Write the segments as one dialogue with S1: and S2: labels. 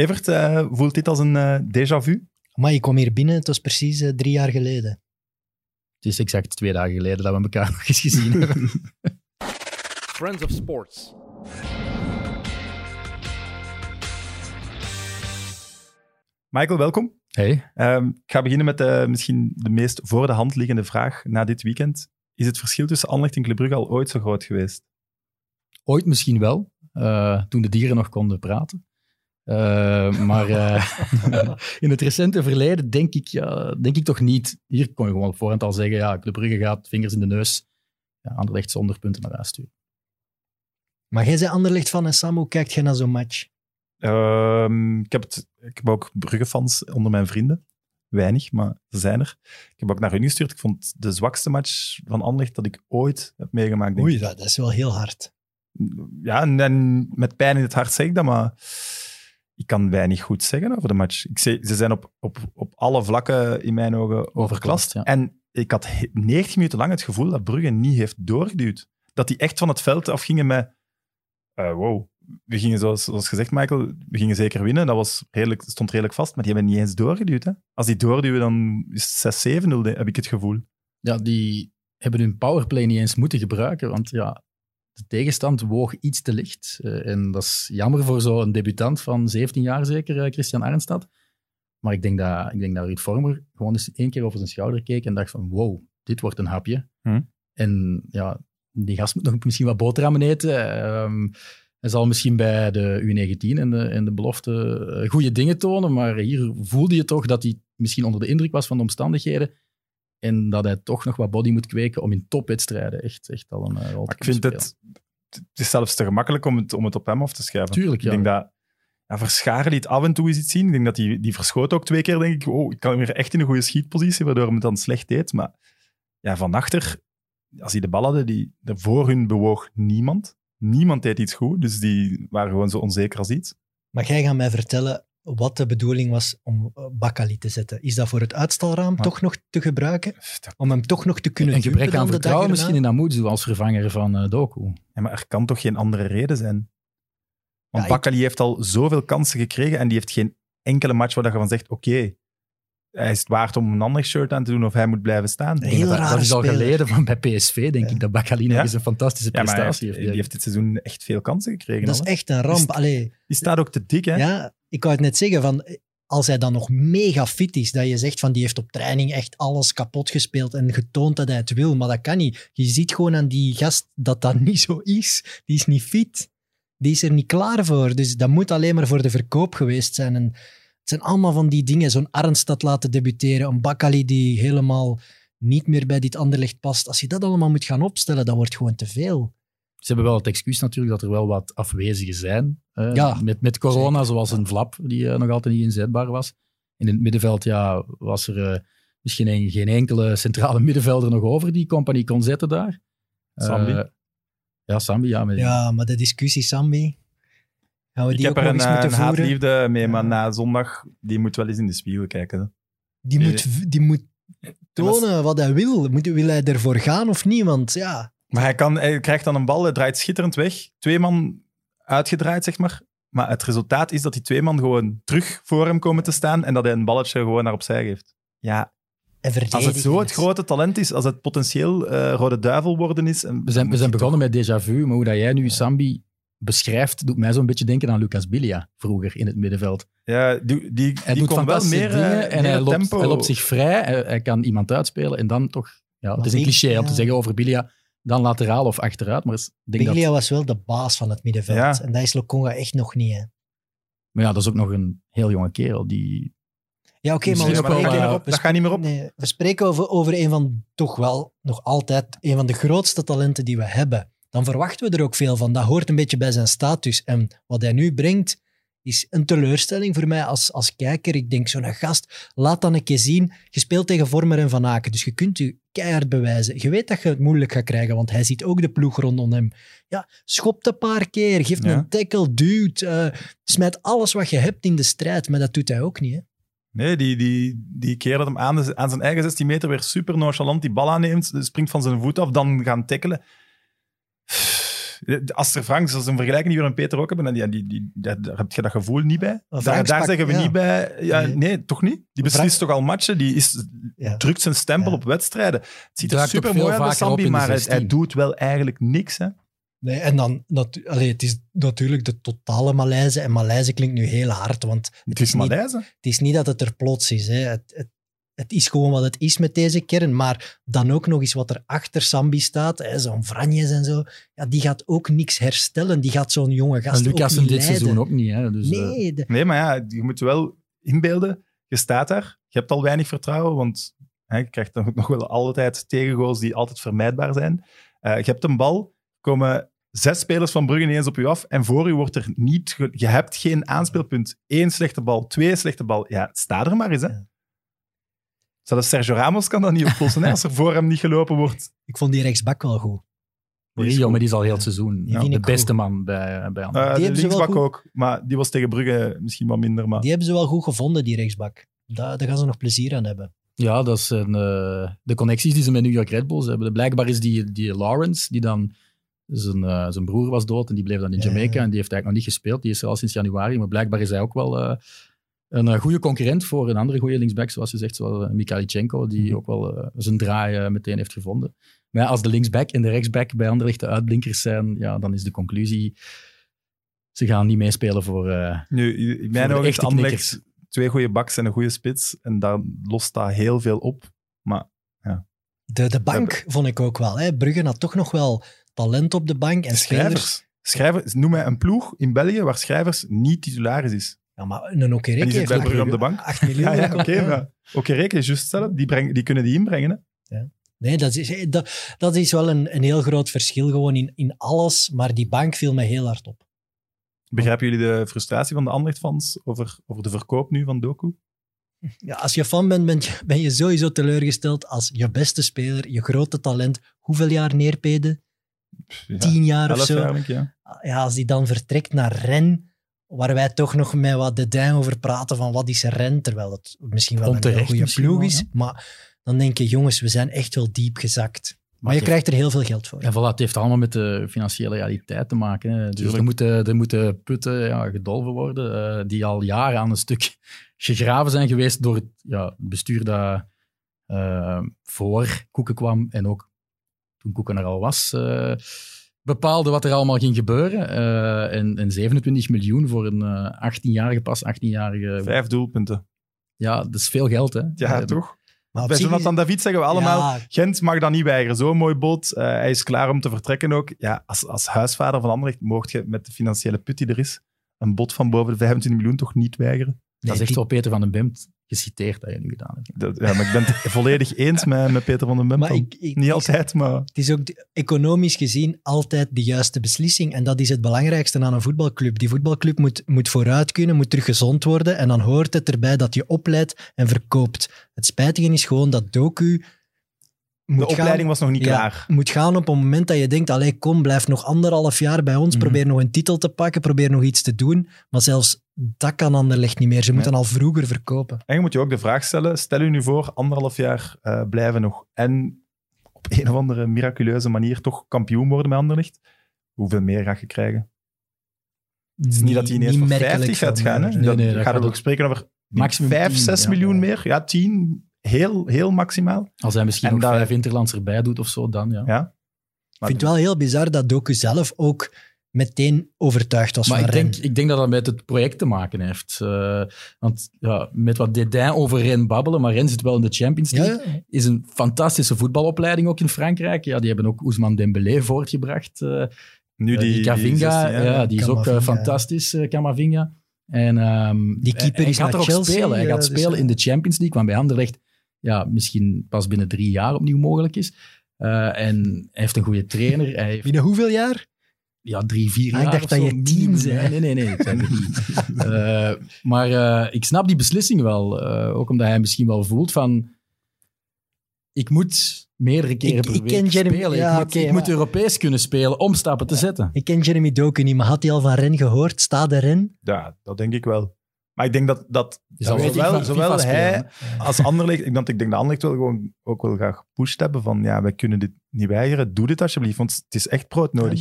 S1: Evert, eh, voelt dit als een eh déjà vu?
S2: Maar ik kwam hier binnen, het was precies eh, drie jaar geleden.
S3: Het is exact twee dagen geleden dat we elkaar nog eens gezien hebben.
S4: Friends of Sports.
S1: Michael, welkom.
S3: Hey,
S1: Ehm, ik ga beginnen met de, misschien de meest voor de hand liggende vraag na dit weekend. Is het verschil tussen Anderlecht en Club al ooit zo groot geweest?
S3: ooit misschien wel, eh, toen de dieren nog konden praten. Eh, maar eh, in het recente verleden denk ik, ja, denk ik toch niet. Hier kon je gewoon op voorhand al zeggen, ja, Club Brugge gaat vingers in de neus. Ja, Anderlecht zonder punten naar huis sturen.
S2: Maar jij zei Anderlicht van en Sam, hoe kijkt jij naar zo'n match?
S1: Ehm, ik, heb het, ik heb ook Brugge-fans onder mijn vrienden. Weinig, maar ze zijn er. Ik heb ook naar hun gestuurd. Ik vond het de zwakste match van Anderlecht dat ik ooit heb meegemaakt. denk
S2: Oei, dat is wel heel hard.
S1: Ja, en, en met pijn in het hart zeg ik dat, maar ik kan weinig goed zeggen over de match. Ik zeg, ze zijn op, op, op alle vlakken in mijn ogen overklast.
S3: ja.
S1: En ik had he- 90 minuten lang het gevoel dat Brugge niet heeft doorgeduwd. Dat die echt van het veld afgingen met... eh, wow, we gingen zoals, zoals gezegd, Michael, we gingen zeker winnen. Dat was redelijk, stond redelijk vast, maar die hebben niet eens doorgeduwd. Hè? Als die doorduwen, dan is het 6-7-0, de- heb ik het gevoel.
S3: Ja, die hebben hun powerplay niet eens moeten gebruiken, want ja, de tegenstand woog iets te licht. Eh, en dat is jammer voor zo'n debutant van 17 jaar zeker, eh, Christian Arnstad. Maar ik denk dat, ik denk dat Ruud Vormer gewoon eens één keer over zijn schouder keek en dacht van wow, dit wordt een hapje.
S1: Hm.
S3: En ja, die gast moet nog misschien wat boterhammen eten. Ehm, hij zal misschien bij de U19 en de, en de belofte eh, goede dingen tonen, maar hier voelde je toch dat hij misschien onder de indruk was van de omstandigheden. En dat hij toch nog wat body moet kweken om in topwedstrijden echt, echt al een rol te
S1: ik vind
S3: spelen.
S1: het, het is zelfs te gemakkelijk om het, om het op hem af te schrijven.
S3: Tuurlijk, ja.
S1: Ik denk dat ja, Verscharen liet af en toe eens iets zien. Ik denk dat die, die verschoot ook twee keer, denk ik. Oh, ik kan hem weer echt in een goede schietpositie, waardoor hij het dan slecht deed. Maar ja, van achter, als hij de bal hadden, die, de, voor hun bewoog niemand. Niemand deed iets goed, dus die waren gewoon zo onzeker als iets.
S2: Maar jij gaat mij vertellen wat de bedoeling was om eh, Bakali te zetten. Is dat voor het uitstalraam
S1: Maar-
S2: toch nog te gebruiken?
S1: Dat-
S2: Om hem toch nog te kunnen
S3: Een gebrek aan vertrouwen misschien in Amoudou als vervanger van eh, Doku.
S1: Ja, maar er kan toch geen andere reden zijn? Want
S2: Ja, ik-
S1: Bakkali heeft al zoveel kansen gekregen en die heeft geen enkele match waar je van zegt, oké, hij is het waard om een ander shirt aan te doen of hij moet blijven staan.
S2: Heel
S3: dat, is al geleden van bij PSV, denk
S2: Ja.
S3: ik, dat Bacali nog
S1: Ja.
S3: eens een fantastische
S1: Ja, maar hij heeft,
S3: prestatie
S1: die
S3: heeft.
S1: dit seizoen echt veel kansen gekregen.
S2: Dat
S1: al,
S2: is echt een ramp. Allee,
S1: Die staat ook te dik, hè?
S2: ja, ik wou het net zeggen, van, eh, als hij dan nog mega fit is, dat je zegt van die heeft op training echt alles kapot gespeeld en getoond dat hij het wil, maar dat kan niet. Je ziet gewoon aan die gast dat dat niet zo is. Die is niet fit. Die is er niet klaar voor. Dus dat moet alleen maar voor de verkoop geweest zijn. En het zijn allemaal van die dingen. Zo'n Arnstad laten debuteren, een Bakali die helemaal niet meer bij dit Anderlecht past. Als je dat allemaal moet gaan opstellen, dat wordt gewoon te veel.
S3: Ze hebben wel het excuus natuurlijk dat er wel wat afwezigen zijn. eh,
S2: Ja,
S3: met, met corona,
S2: zeker.
S3: zoals een Vlap, die eh, nog altijd niet inzetbaar was. In het middenveld ja, was er eh, misschien een- geen enkele centrale middenvelder nog over die compagnie kon zetten daar. Eh,
S1: Sambi.
S3: ja, Sambi, ja. Met,
S2: Ja, maar de discussie, Sambi, gaan we
S1: Ik
S2: die
S1: heb
S2: ook
S1: er
S2: nog
S1: een,
S2: eens moeten
S1: een haatliefde mee, maar na zondag, die moet wel eens in de spiegel kijken. hè.
S2: Die moet, die moet tonen wat hij wil. Moet, wil hij ervoor gaan of niet? Want ja,
S1: Maar hij, kan, hij krijgt dan een bal, hij draait schitterend weg. Twee man uitgedraaid, zeg maar. Maar het resultaat is dat die twee man gewoon terug voor hem komen te staan en dat hij een balletje gewoon naar opzij geeft. Ja,
S2: en
S1: als het zo het grote talent is, als het potentieel eh, Rode Duivel worden is... en-
S3: We zijn, we zijn begonnen met déjà vu, maar hoe dat jij nu Sambi beschrijft, doet mij zo'n beetje denken aan Lucas Bilia vroeger in het middenveld.
S1: Ja, die, die,
S3: Hij
S1: die
S3: doet
S1: kon wel
S3: fantastische
S1: meer, eh,
S3: dingen en
S1: meer
S3: hij loopt,
S1: tempo.
S3: hij loopt zich vrij, hij, hij kan iemand uitspelen en dan toch... Ja, het is een cliché om te zeggen over Bilia, dan lateraal of achteruit, maar ik denk dat,
S2: Biglia was wel de baas van het middenveld.
S1: Ja.
S2: En dat is Lokonga echt nog niet. Hè.
S3: maar ja, dat is ook nog een heel jonge kerel die...
S2: Ja, oké, maar we
S3: eh,
S2: we
S1: dat gaat niet meer op.
S2: Nee, we spreken over, over een van toch wel nog altijd een van de grootste talenten die we hebben. Dan verwachten we er ook veel van. Dat hoort een beetje bij zijn status. En wat hij nu brengt, is een teleurstelling voor mij als, als kijker. Ik denk, zo'n gast, laat dan een keer zien. Je speelt tegen Vormer en Van Aken, dus je kunt je keihard bewijzen. Je weet dat je het moeilijk gaat krijgen, want hij ziet ook de ploeg rondom hem. Ja, schopt een paar keer, geeft
S1: Ja.
S2: een tackle, duwt. eh, smijt alles wat je hebt in de strijd, maar dat doet hij ook niet. Hè?
S1: Nee, die, die, die keer dat hem aan, de- aan zijn eigen 16 meter weer super nonchalant die bal aanneemt, springt van zijn voet af, dan gaan tackelen. Als er Frank, dat is een vergelijking die we met Peter ook hebben, en die, die, die, daar daar heb je dat gevoel niet bij. Daar,
S2: Franks
S1: daar
S2: pak-
S1: zeggen we
S2: ja.
S1: niet bij. Ja,
S2: Nee.
S1: nee. toch niet? Die beslist toch al matchen? Die is,
S2: Ja.
S1: drukt zijn stempel
S2: Ja.
S1: op wedstrijden. Het ziet er super mooi uit Sambi, maar hij,
S3: 16.
S1: hij doet wel eigenlijk niks. Hè?
S2: Nee, en dan, natu- allee, het is natuurlijk de totale malaise. En malaise klinkt nu heel hard, want
S1: Het is
S2: niet-
S1: malaise.
S2: het is niet dat het er plots is. Hè. Het, het, het is gewoon wat het is met deze kern. Maar dan ook nog eens wat er achter Sambi staat. hè, Zo'n Vranjes en zo. Ja, die gaat ook niks herstellen. Die gaat zo'n jonge gast
S3: En
S2: ook
S3: Lucas
S2: niet
S3: dit
S2: leiden.
S3: seizoen ook niet. Hè, dus, eh,
S2: Nee, de-
S1: Nee, maar ja, je moet wel inbeelden. Je staat daar, je hebt al weinig vertrouwen, want hè, je krijgt dan ook nog wel altijd tegengoals die altijd vermijdbaar zijn. Eh, je hebt een bal, komen zes spelers van Brugge ineens op je af en voor u wordt er niet... Je hebt geen aanspeelpunt. Eén slechte bal, twee slechte bal. Ja, sta er maar eens, hè.
S2: Ja.
S1: Zelfs Sergio Ramos kan dat niet oplossen, hè, als er voor hem niet gelopen wordt.
S2: ik vond die rechtsbak wel goed.
S3: Murillo, maar die is al heel het seizoen ja, de beste
S2: goed.
S3: man bij, bij Anderlecht.
S1: Eh,
S2: Die
S1: de
S2: hebben ze wel
S1: linksbak ook, maar die was tegen Brugge misschien wat minder. Maar...
S2: Die hebben ze wel goed gevonden, die rechtsbak. Daar, daar gaan ze nog plezier aan hebben.
S3: Ja, dat zijn eh, de connecties die ze met New York Red Bulls hebben. Blijkbaar is die, die Lawrence, die dan... Zijn, eh, zijn broer was dood en die bleef dan in
S2: Ja,
S3: Jamaica.
S2: ja.
S3: En die heeft eigenlijk nog niet gespeeld. Die is er al sinds januari. Maar blijkbaar is hij ook wel eh, een eh, goede concurrent voor een andere goede linksback, zoals je zegt, zoals uh, Mikhailichenko, die
S1: Mhm.
S3: ook wel eh, zijn draai eh, meteen heeft gevonden. Maar ja, als de linksback en de rechtsback bij Anderlecht de uitblinkers zijn, ja, dan is de conclusie... Ze gaan niet meespelen voor... eh,
S1: Nu, in mijn ogen is Anderlecht twee goede backs en een goede spits. En daar lost dat heel veel op. Maar
S2: De, de bank vond ik ook wel. Hè. Brugge had toch nog wel talent op de bank. En
S1: schrijvers. schrijvers. Noem mij een ploeg in België waar schrijvers niet titularis is.
S2: Ja, maar een heeft
S1: bij Brugge op de bank.
S2: 8 miljoen.
S1: Ja, ja oké.
S2: al.
S1: maar Oké, Reken is juist hetzelfde. Die, brengen, die kunnen die inbrengen. Hè.
S2: Nee, dat is, dat, dat is wel een, een heel groot verschil gewoon in, in alles. Maar die bank viel me heel hard op.
S1: Begrijpen jullie de frustratie van de Anderlecht-fans over, over de verkoop nu van Doku?
S2: Ja, als je fan bent, ben je, ben je sowieso teleurgesteld als je beste speler, je grote talent, hoeveel jaar neerpeden?
S1: Ja,
S2: Tien jaar of zo.
S1: jaar, ja.
S2: Ja, als die dan vertrekt naar Rennes, waar wij toch nog met wat Dedijn over praten van wat is Rennes, terwijl het misschien wel een
S3: Onterecht
S2: goede ploeg
S3: wel,
S2: is.
S3: ja.
S2: Maar dan denk je, jongens, we zijn echt wel diep gezakt. Maar, je krijgt er heel veel geld voor.
S3: En voilà, het heeft allemaal met de financiële realiteit te maken. Hè. Dus er moeten, er moeten putten ja, gedolven worden, eh, die al jaren aan een stuk gegraven zijn geweest door het ja, bestuur dat eh, voor Koeken kwam en ook toen Koeken er al was, eh, bepaalde wat er allemaal ging gebeuren. Eh, en, en 27 miljoen voor een eh 18-jarige, pas 18-jarige...
S1: Vijf doelpunten.
S3: Ja, dat is veel geld, hè.
S1: Ja,
S3: Eh,
S1: toch?
S2: Maar
S1: Bij Jonathan David zeggen we allemaal,
S2: Ja,
S1: Gent mag dat niet weigeren. Zo'n mooi. Eh, hij is klaar om te vertrekken ook. Ja, als, als huisvader van Anderlecht mocht je met de financiële put die er is, een bod van boven de 25 miljoen toch niet weigeren.
S3: Dat is echt
S2: die-
S3: wel Peter van den Bemt geciteerd dat je nu gedaan hebt.
S1: Dat, ja, maar ik ben het volledig eens met, met Peter van den.
S2: Maar ik, ik,
S1: Niet
S2: ik-
S1: altijd, maar...
S2: Het is ook economisch gezien altijd de juiste beslissing. En dat is het belangrijkste aan een voetbalclub. Die voetbalclub moet, moet vooruit kunnen, moet terug gezond worden. En dan hoort het erbij dat je opleidt en verkoopt. Het spijtige is gewoon dat Doku moet
S1: De opleiding
S2: gaan,
S1: was nog niet
S2: ja,
S1: klaar.
S2: moet gaan op een moment dat je denkt, allee, kom, blijf nog anderhalf jaar bij ons,
S3: Mhm.
S2: probeer nog een titel te pakken, probeer nog iets te doen. Maar zelfs dat kan Anderlecht niet meer. Ze moeten al vroeger verkopen.
S1: En je moet je ook de vraag stellen, stel u nu voor, anderhalf jaar eh, blijven nog en op een of andere miraculeuze manier toch kampioen worden met Anderlecht. Hoeveel meer ga je krijgen? Het is niet dat hij ineens voor 50 gaat gaan. Hè?
S3: Nee, nee, dat
S1: gaat
S3: gaat
S1: het ook spreken over
S3: maximum
S1: 5,
S3: 10,
S1: 6
S3: ja.
S1: miljoen meer. Ja, 10. Heel, heel maximaal.
S3: Als hij misschien
S1: En
S3: ook
S1: dat-
S3: vijf Interlands erbij doet of zo, dan ja.
S1: Ja.
S2: Ik vind het wel heel bizar dat Doku zelf ook meteen overtuigd was
S3: Maar
S2: van
S3: ik denk,
S2: Rennes.
S3: ik denk dat dat met het project te maken heeft. Eh, want ja, met wat Dédain over Rennes babbelen, maar Rennes zit wel in de Champions League.
S2: ja.
S3: Is een fantastische voetbalopleiding ook in Frankrijk. Ja, die hebben ook Ousmane Dembélé voortgebracht. eh,
S1: Nu
S3: Eh,
S1: die,
S3: die Kavinga,
S1: 16 jaar,
S3: ja, die is ook fantastisch, Camavinga. En, ehm,
S2: Die keeper
S3: hij
S2: is
S3: gaat
S2: naar
S3: er ook
S2: Chelsea,
S3: spelen. Hij gaat
S2: dus,
S3: spelen in de Champions League, want bij Anderlecht ja, misschien pas binnen drie jaar opnieuw mogelijk is. Eh, en hij heeft een goede trainer. Hij heeft
S2: Binnen hoeveel jaar?
S3: ja, drie, vier
S2: Ah, ik
S3: jaar
S2: dacht
S3: of
S2: dat
S3: zo,
S2: je tien zei.
S3: Nee, nee, nee. ik zei. Eh, maar eh, ik snap die beslissing wel. eh, ook omdat hij misschien wel voelt van... Ik moet meerdere keren
S2: Ik-
S3: per
S2: ik
S3: week
S2: ken Jeremy-
S3: spelen.
S2: ja,
S3: ik moet,
S2: oké,
S3: ik
S2: maar-
S3: moet Europees kunnen spelen om stappen te zetten.
S2: Ik ken Jeremy Doku niet, maar had hij al van Ren gehoord? Staat de Ren?
S1: Ja, dat denk ik wel. Maar ik denk dat, dat
S3: Je zal wel
S1: zowel, zowel hij als Anderlecht, ik, denk- ik denk dat Anderlecht wel gewoon ook wel graag gepusht hebben van ja, wij kunnen dit niet weigeren, doe dit alsjeblieft, want het is echt brood nodig.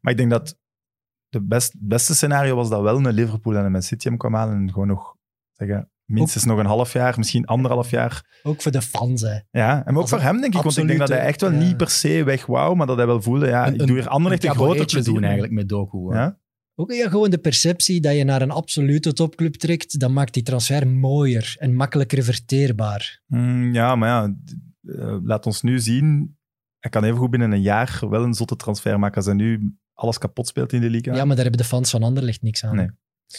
S1: Maar ik denk dat de best, het beste scenario was dat wel een Liverpool en een Man City hem kwam aan en gewoon nog zeggen, minstens nog een half jaar, misschien anderhalf jaar.
S2: Ook voor de fans, hè.
S1: Ja, en ook
S2: Als
S1: voor
S2: een
S1: hem denk ik, want ik denk dat hij echt wel niet per se weg wou, maar dat hij wel voelde, ja, ik doe hier Anderlecht een, groter
S3: cabaretje
S1: plezier
S3: doen eigenlijk met Doku.
S1: Ja?
S2: Ook ja, gewoon de perceptie dat je naar een absolute topclub trekt, dat maakt die transfer mooier en makkelijker verteerbaar.
S1: Mm, ja, maar ja, eh, laat ons nu zien. Hij kan even goed binnen een jaar wel een zotte transfer maken als hij nu alles kapot speelt in de liga.
S2: Ja, maar daar hebben de fans van Anderlecht niks aan.
S1: Nee.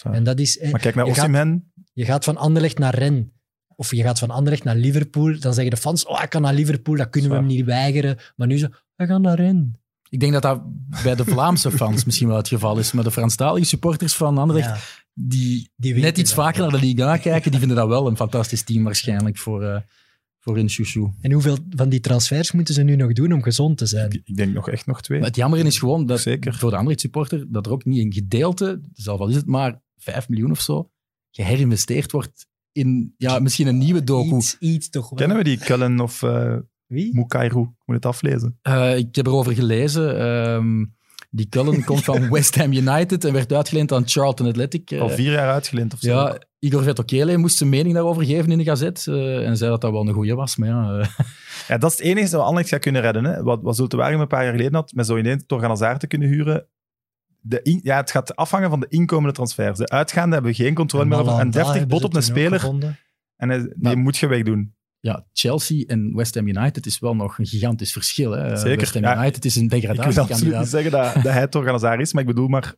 S2: En dat is, eh,
S1: maar kijk naar Osimhen.
S2: je gaat van Anderlecht naar Rennes. Of je gaat van Anderlecht naar Liverpool. Dan zeggen de fans, oh, hij kan naar Liverpool, dat kunnen we hem niet weigeren. Maar nu zo, hij gaat naar Rennes.
S3: Ik denk dat dat bij de Vlaamse fans misschien wel het geval is. Maar de Franstalige supporters van Anderlecht,
S2: Ja,
S3: die,
S2: die
S3: net iets
S2: dat.
S3: vaker naar de Liga kijken, die vinden dat wel een fantastisch team waarschijnlijk voor, eh voor hun chouchou.
S2: En hoeveel van die transfers moeten ze nu nog doen om gezond te zijn?
S1: Ik, ik denk nog echt nog twee.
S3: Maar het jammer is gewoon dat
S1: Zeker.
S3: voor de Anderlecht supporter dat er ook niet een gedeelte, zelf al is het maar 5 miljoen of zo, geherinvesteerd wordt in ja, misschien een nieuwe doku.
S2: Iets, iets toch wel.
S1: Kennen we die Cullen of eh
S2: Wie?
S1: Mukairu? Ik moet het aflezen.
S3: Eh, ik heb erover gelezen. ehm, die Cullen komt van West Ham United en werd uitgeleend aan Charlton Athletic. Eh,
S1: Al vier jaar uitgeleend of zo.
S3: ja, Igor Vetokele moest zijn mening daarover geven in de gazet eh, en zei dat dat wel een goeie was. Maar ja, eh,
S1: Ja, dat is het enige dat Anderlecht gaat kunnen redden. Hè. Wat, wat Zulte Waregem een paar jaar geleden had, met zo ineens Torgan Hazard te kunnen huren. De in- ja, het gaat afhangen van de inkomende transfers. De uitgaande hebben we geen controle meer over. Een
S2: Malanda
S1: deftig
S2: hebben
S1: bod
S2: ze
S1: op een speler
S2: gevonden.
S1: en die
S3: Maar-
S1: moet je wegdoen.
S3: Ja, Chelsea en West Ham United is wel nog een gigantisch verschil. Hè.
S1: Zeker,
S3: West Ham
S1: ja.
S3: United is een
S1: Ik wil absoluut niet zeggen dat, dat hij Torgan Hazard is, maar ik bedoel maar,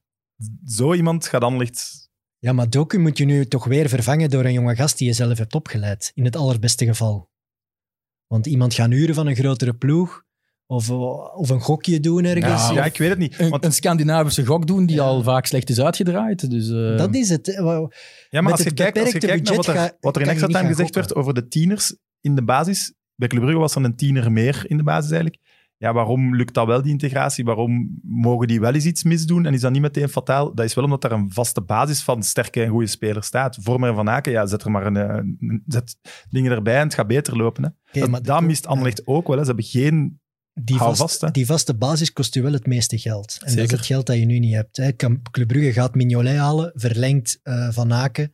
S1: zo iemand gaat Anderlecht...
S2: Ja, maar Doku moet je nu toch weer vervangen door een jonge gast die je zelf hebt opgeleid. In het allerbeste geval. Want iemand gaan huren van een grotere ploeg. Of, of een gokje doen ergens.
S1: Ja, ja, ik weet het niet. Want,
S3: een Scandinavische gok doen die
S2: Ja.
S3: al vaak slecht is uitgedraaid. Dus, eh,
S2: Dat is het. Wauw.
S1: ja, maar
S2: met
S1: als je
S2: het
S1: kijkt, als je
S2: beperkte
S1: kijkt naar wat er, wat er in extra time gezegd werd
S2: gokken.
S1: over de tieners in de basis. Bij Club Brugge was er een tiener meer in de basis eigenlijk. Ja, waarom lukt dat wel, die integratie? Waarom mogen die wel eens iets misdoen en is dat niet meteen fataal? Dat is wel omdat er een vaste basis van sterke en goede spelers staat. Vormer en Van Aken, ja, zet er maar een, eh, een- zet dingen erbij en het gaat beter lopen. Hè.
S2: Oké,
S1: dat dat mist Anderlecht ook wel. Hè. Ze hebben geen...
S2: Die, vast-
S1: vast, hè.
S2: die vaste basis kost je wel het meeste geld. En dat is het geld dat je nu niet hebt. Hè. Club Brugge gaat Mignolet halen, verlengt eh, Van Aken.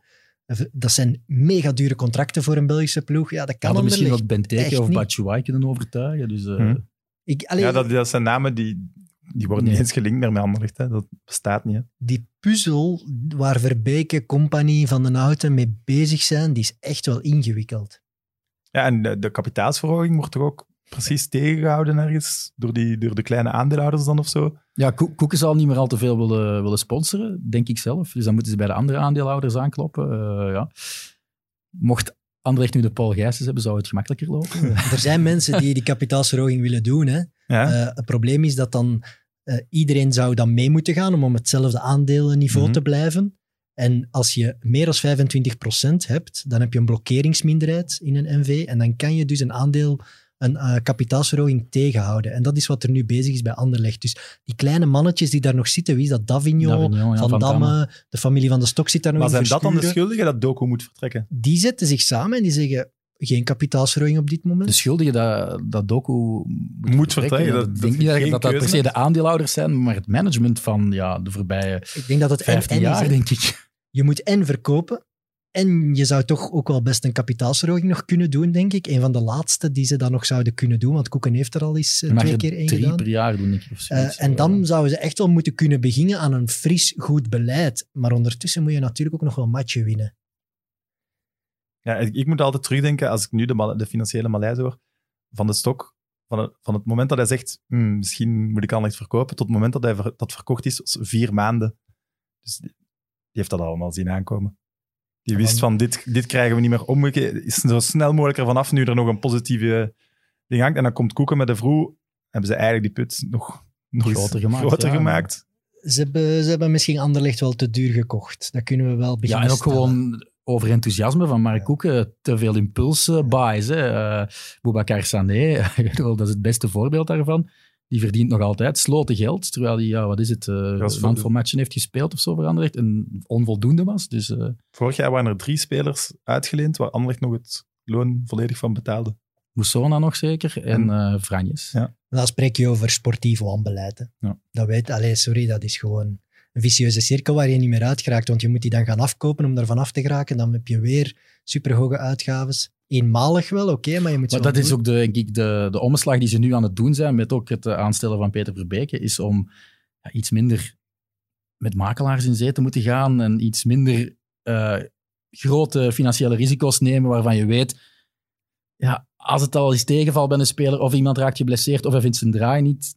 S2: Dat zijn mega dure contracten voor een Belgische ploeg. Ja, dat kan
S3: hadden misschien wat Benteke of. Batshuayi kunnen overtuigen. Dus, eh,
S1: Hm.
S2: Ik, allee,
S1: Ja, dat, dat zijn namen die, die worden
S3: Nee.
S1: niet eens gelinkt meer met Anderlecht. Hè. Dat bestaat niet. Hè.
S2: Die puzzel waar Verbeke, Company, Van den Houten mee bezig zijn, die is echt wel ingewikkeld.
S1: Ja, en de, de kapitaalsverhoging wordt toch ook precies tegengehouden ergens door, die, door de kleine aandeelhouders dan of zo.
S3: Ja, Ko- Koeken zal niet meer al te veel willen, willen sponsoren, denk ik zelf. Dus dan moeten ze bij de andere aandeelhouders aankloppen. Eh, ja. Mocht Anderlecht nu de Paul Gijsens hebben, zou het gemakkelijker lopen.
S2: Er zijn mensen die die kapitaalsverhoging willen doen. Hè.
S1: Ja.
S2: Eh, het probleem is dat dan eh, iedereen zou dan mee moeten gaan om op hetzelfde aandelenniveau
S1: Mhm.
S2: te blijven. En als je meer dan 25% hebt, dan heb je een blokkeringsminderheid in een NV. En dan kan je dus een aandeel, een kapitaalsverhoging tegenhouden. En dat is wat er nu bezig is bij Anderlecht. Dus die kleine mannetjes die daar nog zitten, wie is dat? Davignon,
S3: Davignon, ja,
S2: Van,
S3: Van
S2: Damme,
S3: Damme.
S2: de familie van de Stok zit daar nog
S1: maar
S2: in.
S1: zijn dat dan de schuldigen dat Doku moet vertrekken?
S2: Die zetten zich samen en die zeggen, geen kapitaalsverhoging op dit moment.
S3: De schuldigen dat, dat Doku moet,
S1: vertrekken,
S3: ja,
S1: dat-
S3: ik
S1: dat
S3: denk niet dat dat, dat per se de aandeelhouders zijn, maar het management van ja, de voorbije
S2: Ik denk dat het en,
S3: 15
S2: en is,
S3: jaar,
S2: hè.
S3: denk ik.
S2: je moet en verkopen. En je zou toch ook wel best een kapitaalsverhoging nog kunnen doen, denk ik. Een van de laatste die ze dan nog zouden kunnen doen, want Koeken heeft er al eens eh, twee
S3: je
S2: keer één
S3: drie
S2: gedaan.
S3: per jaar doen, denk ik. Of
S2: Eh,
S3: zoiets.
S2: en dan zouden ze echt wel moeten kunnen beginnen aan een fris, goed beleid. Maar ondertussen moet je natuurlijk ook nog wel matchen winnen.
S1: Ja, ik, ik moet altijd terugdenken, als ik nu de, de financiële malaise hoor, van de stok, van het, van het moment dat hij zegt, "Hmm, misschien moet ik al niet verkopen, tot het moment dat hij ver- dat verkocht is, vier maanden. Dus die, die heeft dat allemaal zien aankomen. Die
S2: Ja,
S1: wist van, dit, dit krijgen we niet meer omgekeerd. Is zo snel mogelijk ervan af, nu er nog een positieve ding hangt. En dan komt Koeken met de vroeg, hebben ze eigenlijk die put nog, nog eens
S3: Groter gemaakt,
S1: groter
S3: ja.
S1: gemaakt.
S2: Ze hebben, ze hebben misschien Anderlecht wel te duur gekocht. Dat kunnen we wel
S3: Ja,
S2: beginnen
S3: en ook
S2: stellen.
S3: gewoon over enthousiasme van Mark
S2: Ja.
S3: Koeken. Te veel impuls eh, buys. Hè. Eh, Boubacar Sané, dat is het beste voorbeeld daarvan. Die verdient nog altijd sloten geld, terwijl hij, ja, wat is het, eh een
S1: voor-
S3: matchen heeft gespeeld of zo voor Anderlecht en onvoldoende was. Dus eh
S1: Vorig jaar waren er drie spelers uitgeleend waar Anderlecht nog het loon volledig van betaalde.
S3: Moussona nog zeker en eh Franjes.
S1: Ja.
S2: Dan spreek je over sportief wanbeleid.
S1: Ja.
S2: Dat weet, allee, sorry, dat is gewoon een vicieuze cirkel waar je niet meer uit geraakt. Want je moet die dan gaan afkopen om daarvan af te geraken. Dan heb je weer superhoge uitgaves. Eenmalig wel, oké, maar je moet
S3: Maar dat is ook de, denk ik, de, de omslag die ze nu aan het doen zijn, met ook het eh, aanstellen van Peter Verbeke, is om ja, iets minder met makelaars in zee te moeten gaan en iets minder eh, grote financiële risico's nemen waarvan je weet, ja, als het al eens tegenvalt bij een speler of iemand raakt geblesseerd of hij vindt zijn draai niet,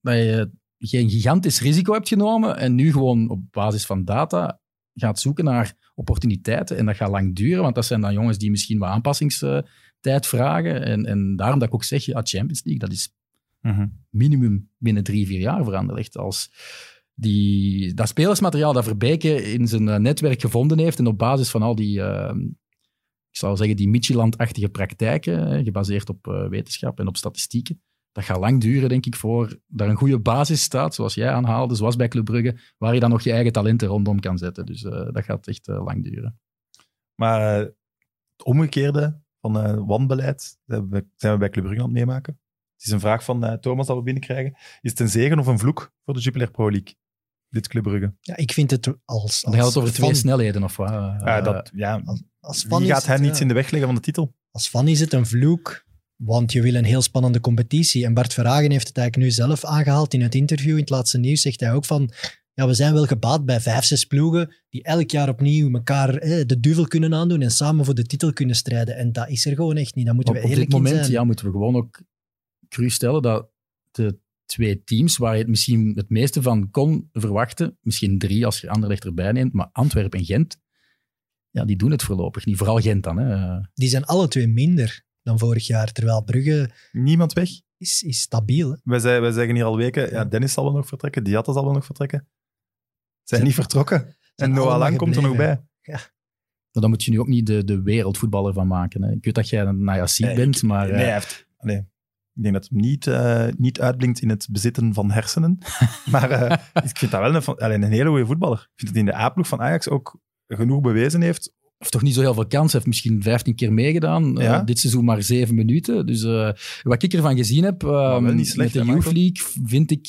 S3: dat je geen gigantisch risico hebt genomen en nu gewoon op basis van data gaat zoeken naar opportuniteiten. En dat gaat lang duren, want dat zijn dan jongens die misschien wat aanpassingstijd vragen. En, en daarom dat ik ook zeg, ja, Champions League, dat is minimum binnen drie, vier jaar veranderlijk. Als die, dat spelersmateriaal dat Verbeke in zijn eh, netwerk gevonden heeft en op basis van al die, eh, ik zou zeggen, die Micheland-achtige praktijken, eh, gebaseerd op wetenschap en op statistieken, dat gaat lang duren, denk ik, voor daar een goede basis staat, zoals jij aanhaalde, zoals bij Club Brugge, waar je dan nog je eigen talenten rondom kan zetten. Dus eh, dat gaat echt eh, lang duren.
S1: Maar eh, het omgekeerde van eh, wanbeleid zijn we, bij Club Brugge aan het meemaken. Het is een vraag van Thomas dat we binnenkrijgen. Is het een zegen of een vloek voor de Jupiler Pro League? Dit Club Brugge.
S2: Ja, ik vind het als,
S3: Dan gaat
S2: als
S3: het over twee snelheden, of wat?
S1: Ja, dat, ja,
S2: Als fan
S1: wie
S2: is
S1: gaat hen
S2: het,
S1: iets
S2: ja.
S1: in de weg leggen van de titel?
S2: Als fan is het een vloek, want je wil een heel spannende competitie. En Bart Verhagen heeft het eigenlijk nu zelf aangehaald in het interview. In het laatste nieuws zegt hij ook van... Ja, we zijn wel gebaat bij vijf, zes ploegen die elk jaar opnieuw elkaar eh, de duvel kunnen aandoen en samen voor de titel kunnen strijden. En dat is er gewoon echt niet. Daar moeten
S3: op,
S2: we
S3: op dit
S2: eerlijk
S3: moment
S2: zijn.
S3: ja, moeten we gewoon ook cru stellen dat de twee teams waar je het misschien het meeste van kon verwachten, misschien drie als je Anderlecht erbij neemt, maar Antwerpen en Gent, ja, die doen het voorlopig niet. Vooral Gent dan. Hè.
S2: Die zijn alle twee minder dan vorig jaar. Terwijl Brugge
S1: Niemand weg.
S2: is, is stabiel. hè.
S1: Wij, zei- wij zeggen hier al weken, ja, Dennis zal wel nog vertrekken, Diatta zal wel nog vertrekken. Zijn niet vertrokken. En
S2: Zijn
S1: Noah
S2: allemaal
S1: Lang komt er nog bij.
S3: Maar dan moet je nu ook niet de, de wereldvoetballer van maken. Hè. Ik weet dat jij een Najassiet
S1: Nee,
S3: bent,
S1: ik-
S3: maar
S1: Nee,
S3: eh,
S1: hij heeft, nee. Ik denk dat het niet, eh, niet uitblinkt in het bezitten van hersenen. maar eh, ik vind dat wel een, een hele goede voetballer. Ik vind dat hij in de A-ploeg van Ajax ook genoeg bewezen heeft.
S3: Heeft toch niet zo heel veel kans. Hij heeft misschien 15 keer meegedaan. Eh, dit seizoen maar 7 minuten. Dus eh, wat ik ervan gezien heb eh,
S1: slecht,
S3: met de Youth? League, vind ik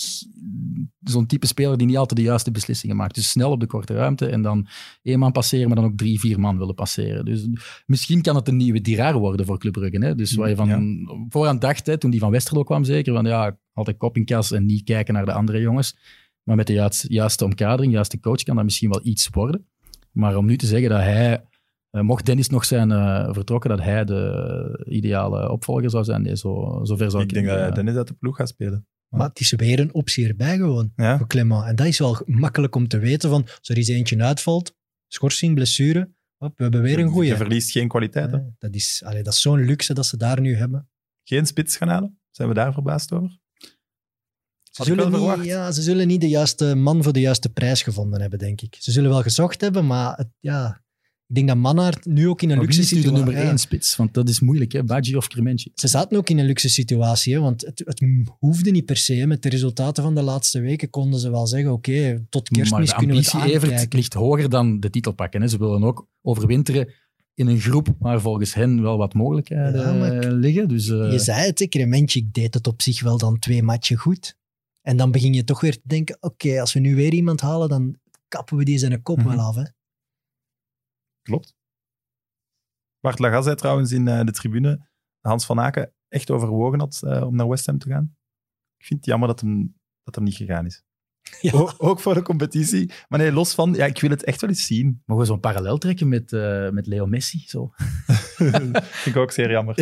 S3: zo'n type speler die niet altijd de juiste beslissingen maakt. Dus snel op de korte ruimte en dan één man passeren, maar dan ook drie, vier man willen passeren. Dus misschien kan het een nieuwe Diraar worden voor Club Brugge. Hè? Dus waar je van
S1: Ja.
S3: vooraan dacht, hè, toen die van Westerlo kwam zeker, van ja, altijd kop in kas en niet kijken naar de andere jongens. Maar met de juiste, juiste omkadering, juiste coach, kan dat misschien wel iets worden. Maar om nu te zeggen dat hij, mocht Dennis nog zijn eh, vertrokken, dat hij de ideale opvolger zou zijn, nee, zo, zover zou ik,
S1: ik denk dat
S3: eh,
S1: Dennis uit de ploeg gaat spelen.
S2: Maar het is weer een optie erbij gewoon
S1: Ja?
S2: voor Clement. En dat is wel makkelijk om te weten van, als er eens eentje uitvalt, schorsing, blessure, hop, we hebben weer een goeie.
S1: Je verliest geen kwaliteit.
S2: Ja, dat is, allee, dat is zo'n luxe dat ze daar nu hebben.
S1: Geen spits gaan halen? Zijn we daar verbaasd over?
S2: Ze zullen, niet, ja, ze zullen niet de juiste man voor de juiste prijs gevonden hebben, denk ik. Ze zullen wel gezocht hebben, maar het, ja, ik denk dat Mannaert nu ook in een
S3: maar
S2: luxe
S3: is nu de
S2: situatie...
S3: nummer één spits? Want dat is moeilijk, hè? Of Crementje.
S2: Ze zaten ook in een luxe situatie, hè, want het, het hoefde niet per se. hè. Met de resultaten van de laatste weken konden ze wel zeggen, oké, tot
S3: Maar
S2: kerstmis
S3: de
S2: kunnen we het
S3: ambitie Evert
S2: aankijken.
S3: ligt hoger dan de titel pakken. Hè? Ze willen ook overwinteren in een groep waar volgens hen wel wat mogelijkheden
S2: Ja, maar
S3: liggen. Dus, eh,
S2: Je zei het, ik Krementjik deed het op zich wel dan twee matchen goed. En dan begin je toch weer te denken, oké, als we nu weer iemand halen, dan kappen we die zijn kop
S1: Mhm.
S2: wel af. Hè.
S1: Klopt. Bart Lagas trouwens in eh, de tribune Hans van Aken echt overwogen had eh, om naar West Ham te gaan. Ik vind het jammer dat hem, dat hem niet gegaan is.
S2: Ja.
S1: O- ook voor de competitie. Maar nee, los van, ja, ik wil het echt wel eens zien.
S3: Mogen we zo'n parallel trekken met, eh, met Leo Messi? Zo.
S1: vind ik ook zeer jammer.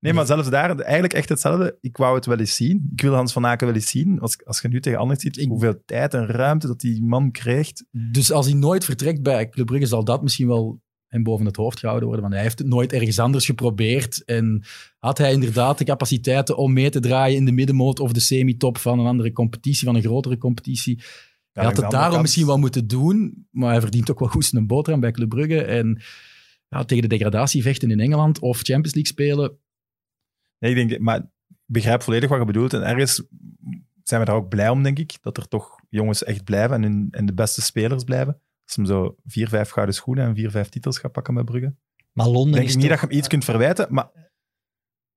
S1: Nee, maar zelfs daar, eigenlijk echt hetzelfde. Ik wou het wel eens zien. Ik wil Hans van Aken wel eens zien. Als, als je nu tegen Anderlecht ziet,
S3: Ik-
S1: hoeveel tijd en ruimte dat die man krijgt.
S3: Dus als hij nooit vertrekt bij Club Brugge, zal dat misschien wel hem boven het hoofd gehouden worden. Want hij heeft het nooit ergens anders geprobeerd. En had hij inderdaad de capaciteiten om mee te draaien in de middenmoot of de semi-top van een andere competitie, van een grotere competitie.
S1: Ja,
S3: hij had het daarom
S1: kant-
S3: misschien wel moeten doen, maar hij verdient ook wel goed zijn boterham bij Club Brugge. En ja, tegen de degradatie vechten in Engeland of Champions League spelen,
S1: Nee, ik denk, maar begrijp volledig wat je bedoelt. En ergens zijn we daar ook blij om, denk ik. Dat er toch jongens echt blijven en, hun- en de beste spelers blijven. Als hem zo vier, vijf gouden schoenen en vier, vijf titels gaat pakken met Brugge.
S2: Maar Londen
S1: denk
S2: is
S1: niet
S2: toch,
S1: dat je hem iets kunt verwijten. Maar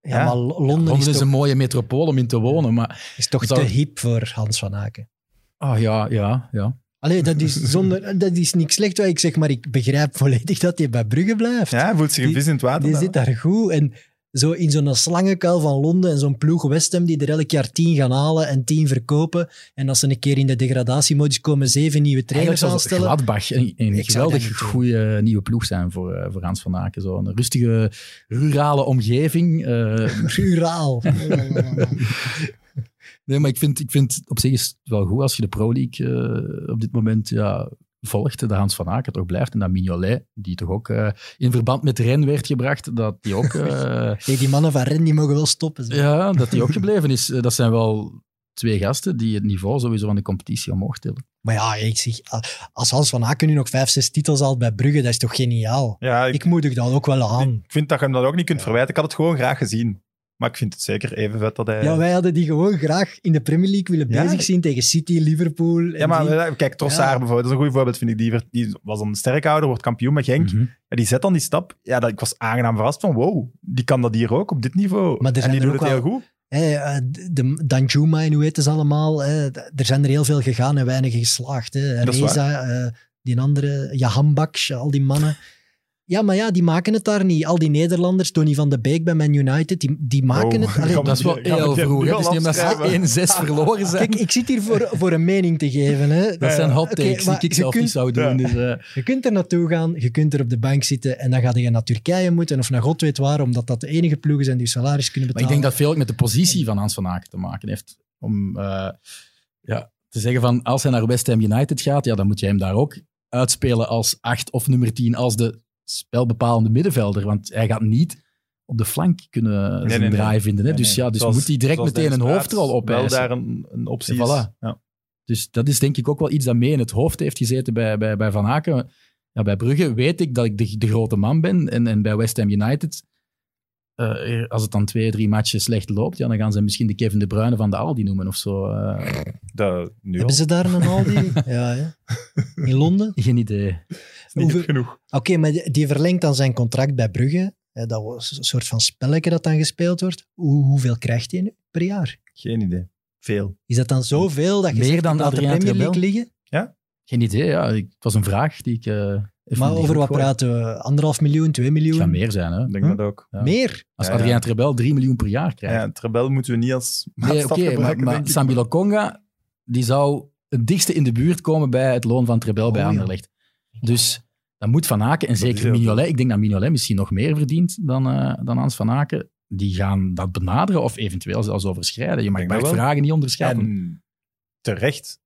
S2: ja,
S1: ja.
S2: maar Lo- Londen,
S3: Londen
S2: is,
S3: is
S2: toch,
S3: een mooie metropool om in te wonen, maar...
S2: is toch
S3: Zou-
S2: te hip voor Hans van Aken.
S3: Ah ja, ja, ja.
S2: Allee, dat is, zonder, dat is niks slecht wat ik zeg, maar ik begrijp volledig dat hij bij Brugge blijft.
S1: ja, hij voelt zich een
S2: Die-
S1: vis in het water.
S2: Die
S1: dan.
S2: zit daar goed. En zo in zo'n slangenkuil van Londen en zo'n ploeg West Ham die er elk jaar tien gaan halen en tien verkopen. En als ze een keer in de degradatiemodus komen, zeven nieuwe trainers aanstellen.
S3: Gladbach een, een geweldig goede nieuwe ploeg zijn voor, eh, voor Hans van Aken. Zo een rustige, rurale omgeving. eh,
S2: Ruraal.
S3: nee, maar ik vind, ik vind op zich is het wel goed als je de Pro League eh, op dit moment ja, volgt. Dat Hans van Aken toch blijft. En dat Mignolet, die toch ook eh, in verband met Ren werd gebracht, dat die ook... eh,
S2: Hey, die mannen van Ren die mogen wel stoppen. zeg.
S3: Ja, dat die ook gebleven is. Eh, Dat zijn wel twee gasten die het niveau sowieso van de competitie omhoog tillen.
S2: Maar ja, ik zeg, als Hans van Aken nu nog vijf, zes titels haalt bij Brugge, dat is toch geniaal.
S1: Ja, ik,
S2: Ik moedig dat ook wel aan.
S1: ik vind dat je hem dat ook niet kunt verwijten. Ik had het gewoon graag gezien. Maar ik vind het zeker even vet dat hij...
S2: Ja, wij hadden die gewoon graag in de Premier League willen
S1: Ja.
S2: bezig zien tegen City, Liverpool. en
S1: Ja, maar
S2: die-
S1: eh, kijk, Trossard
S2: Ja.
S1: bijvoorbeeld, dat is een goed voorbeeld, vind ik. Die, was dan sterkhouder, wordt kampioen met Genk.
S3: Mhm.
S1: Ja, die zet dan die stap. Ja, dat, ik was aangenaam verrast van, wow, die kan dat hier ook, op dit niveau.
S2: Maar er
S1: en
S2: zijn
S1: die
S2: er
S1: doet het heel
S2: wel-
S1: goed.
S2: Hè, eh, de Danjuma en hoe heet ze allemaal. er zijn er heel veel gegaan en weinig geslaagd. Hè. Reza, eh, die andere, Jahanbak, al die mannen. Ja, maar ja, die maken het daar niet. Al die Nederlanders, Tony van de Beek bij Man United, die, die maken
S1: Oh,
S2: het. Allee,
S3: Dat is wel heel vroeg. Het is niet omdat
S1: afschrijven?
S3: ze 1-6 verloren zijn.
S2: Kijk, ik zit hier voor, voor een mening te geven. Hè.
S3: dat zijn hot takes die ik zelf
S2: kunt-
S3: niet zou doen.
S1: Ja.
S3: Dus, eh,
S2: Je kunt er naartoe gaan, je kunt er op de bank zitten en dan ga je naar Turkije moeten of naar god weet waar, omdat dat de enige ploegen zijn die je salaris kunnen
S3: Maar ik
S2: betalen.
S3: denk dat veel ook met de positie van Hans van Aken te maken heeft. Om eh, ja, te zeggen van, als hij naar West Ham United gaat, ja, dan moet je hem daar ook uitspelen als acht of nummer 10, als de spelbepalende middenvelder. Want hij gaat niet op de flank kunnen zijn
S1: nee, nee.
S3: draai vinden. Hè? Dus ja, dus
S1: Zoals-
S3: moet hij direct meteen een hoofdrol opeisen.
S1: Wel daar een, een optie
S3: voilà.
S1: Ja.
S3: Dus dat is denk ik ook wel iets dat mee in het hoofd heeft gezeten bij, bij, bij Van Aken. Ja, bij Brugge weet ik dat ik de, de grote man ben. En, en bij West Ham United, eh, als het dan twee, drie matchen slecht loopt, ja, dan gaan ze misschien de Kevin De Bruyne van de Aldi noemen of zo. Eh,
S1: Dat, nu al.
S2: Hebben ze daar een Aldi? ja, ja. In Londen?
S3: geen idee.
S1: niet
S2: hoeveel-
S1: genoeg.
S2: Oké, maar die- verlengt dan zijn contract bij Brugge. Eh, Dat was een soort van spelletje dat dan gespeeld wordt. Hoe, hoeveel krijgt hij nu per jaar?
S1: Geen idee. Veel.
S2: Is dat dan zoveel dat je
S3: Meer
S2: zegt,
S3: dan
S2: de Premier League liggen?
S3: Geen idee, ja. Ik- Het was een vraag die ik... eh,
S2: Maar over wat praten we? Anderhalf miljoen, twee
S3: Het
S2: miljoen?
S3: gaat meer zijn, hè.
S1: Ik denk
S2: Huh?
S1: dat ook.
S3: Ja.
S2: Meer?
S3: Als
S1: Ja,
S3: Trebel 3 miljoen per jaar krijgt.
S1: Ja, Trebel moeten we niet als
S3: Nee,
S1: maatstaf
S3: oké, maar,
S1: gebruiken,
S3: maar
S1: denk ik.
S3: Sambi Lokonga, die zou het dichtste in de buurt komen bij het loon van Trebel bij
S2: Oh, ja.
S3: Anderlecht. Dus dat moet Van Aken, en
S1: Dat
S3: zeker Mignolet, ik denk dat Mignolet misschien nog meer verdient dan, eh, dan Hans Van Aken, die gaan dat benaderen of eventueel zelfs overschrijden. Je mag Bart. Vragen niet onderschatten.
S1: En terecht.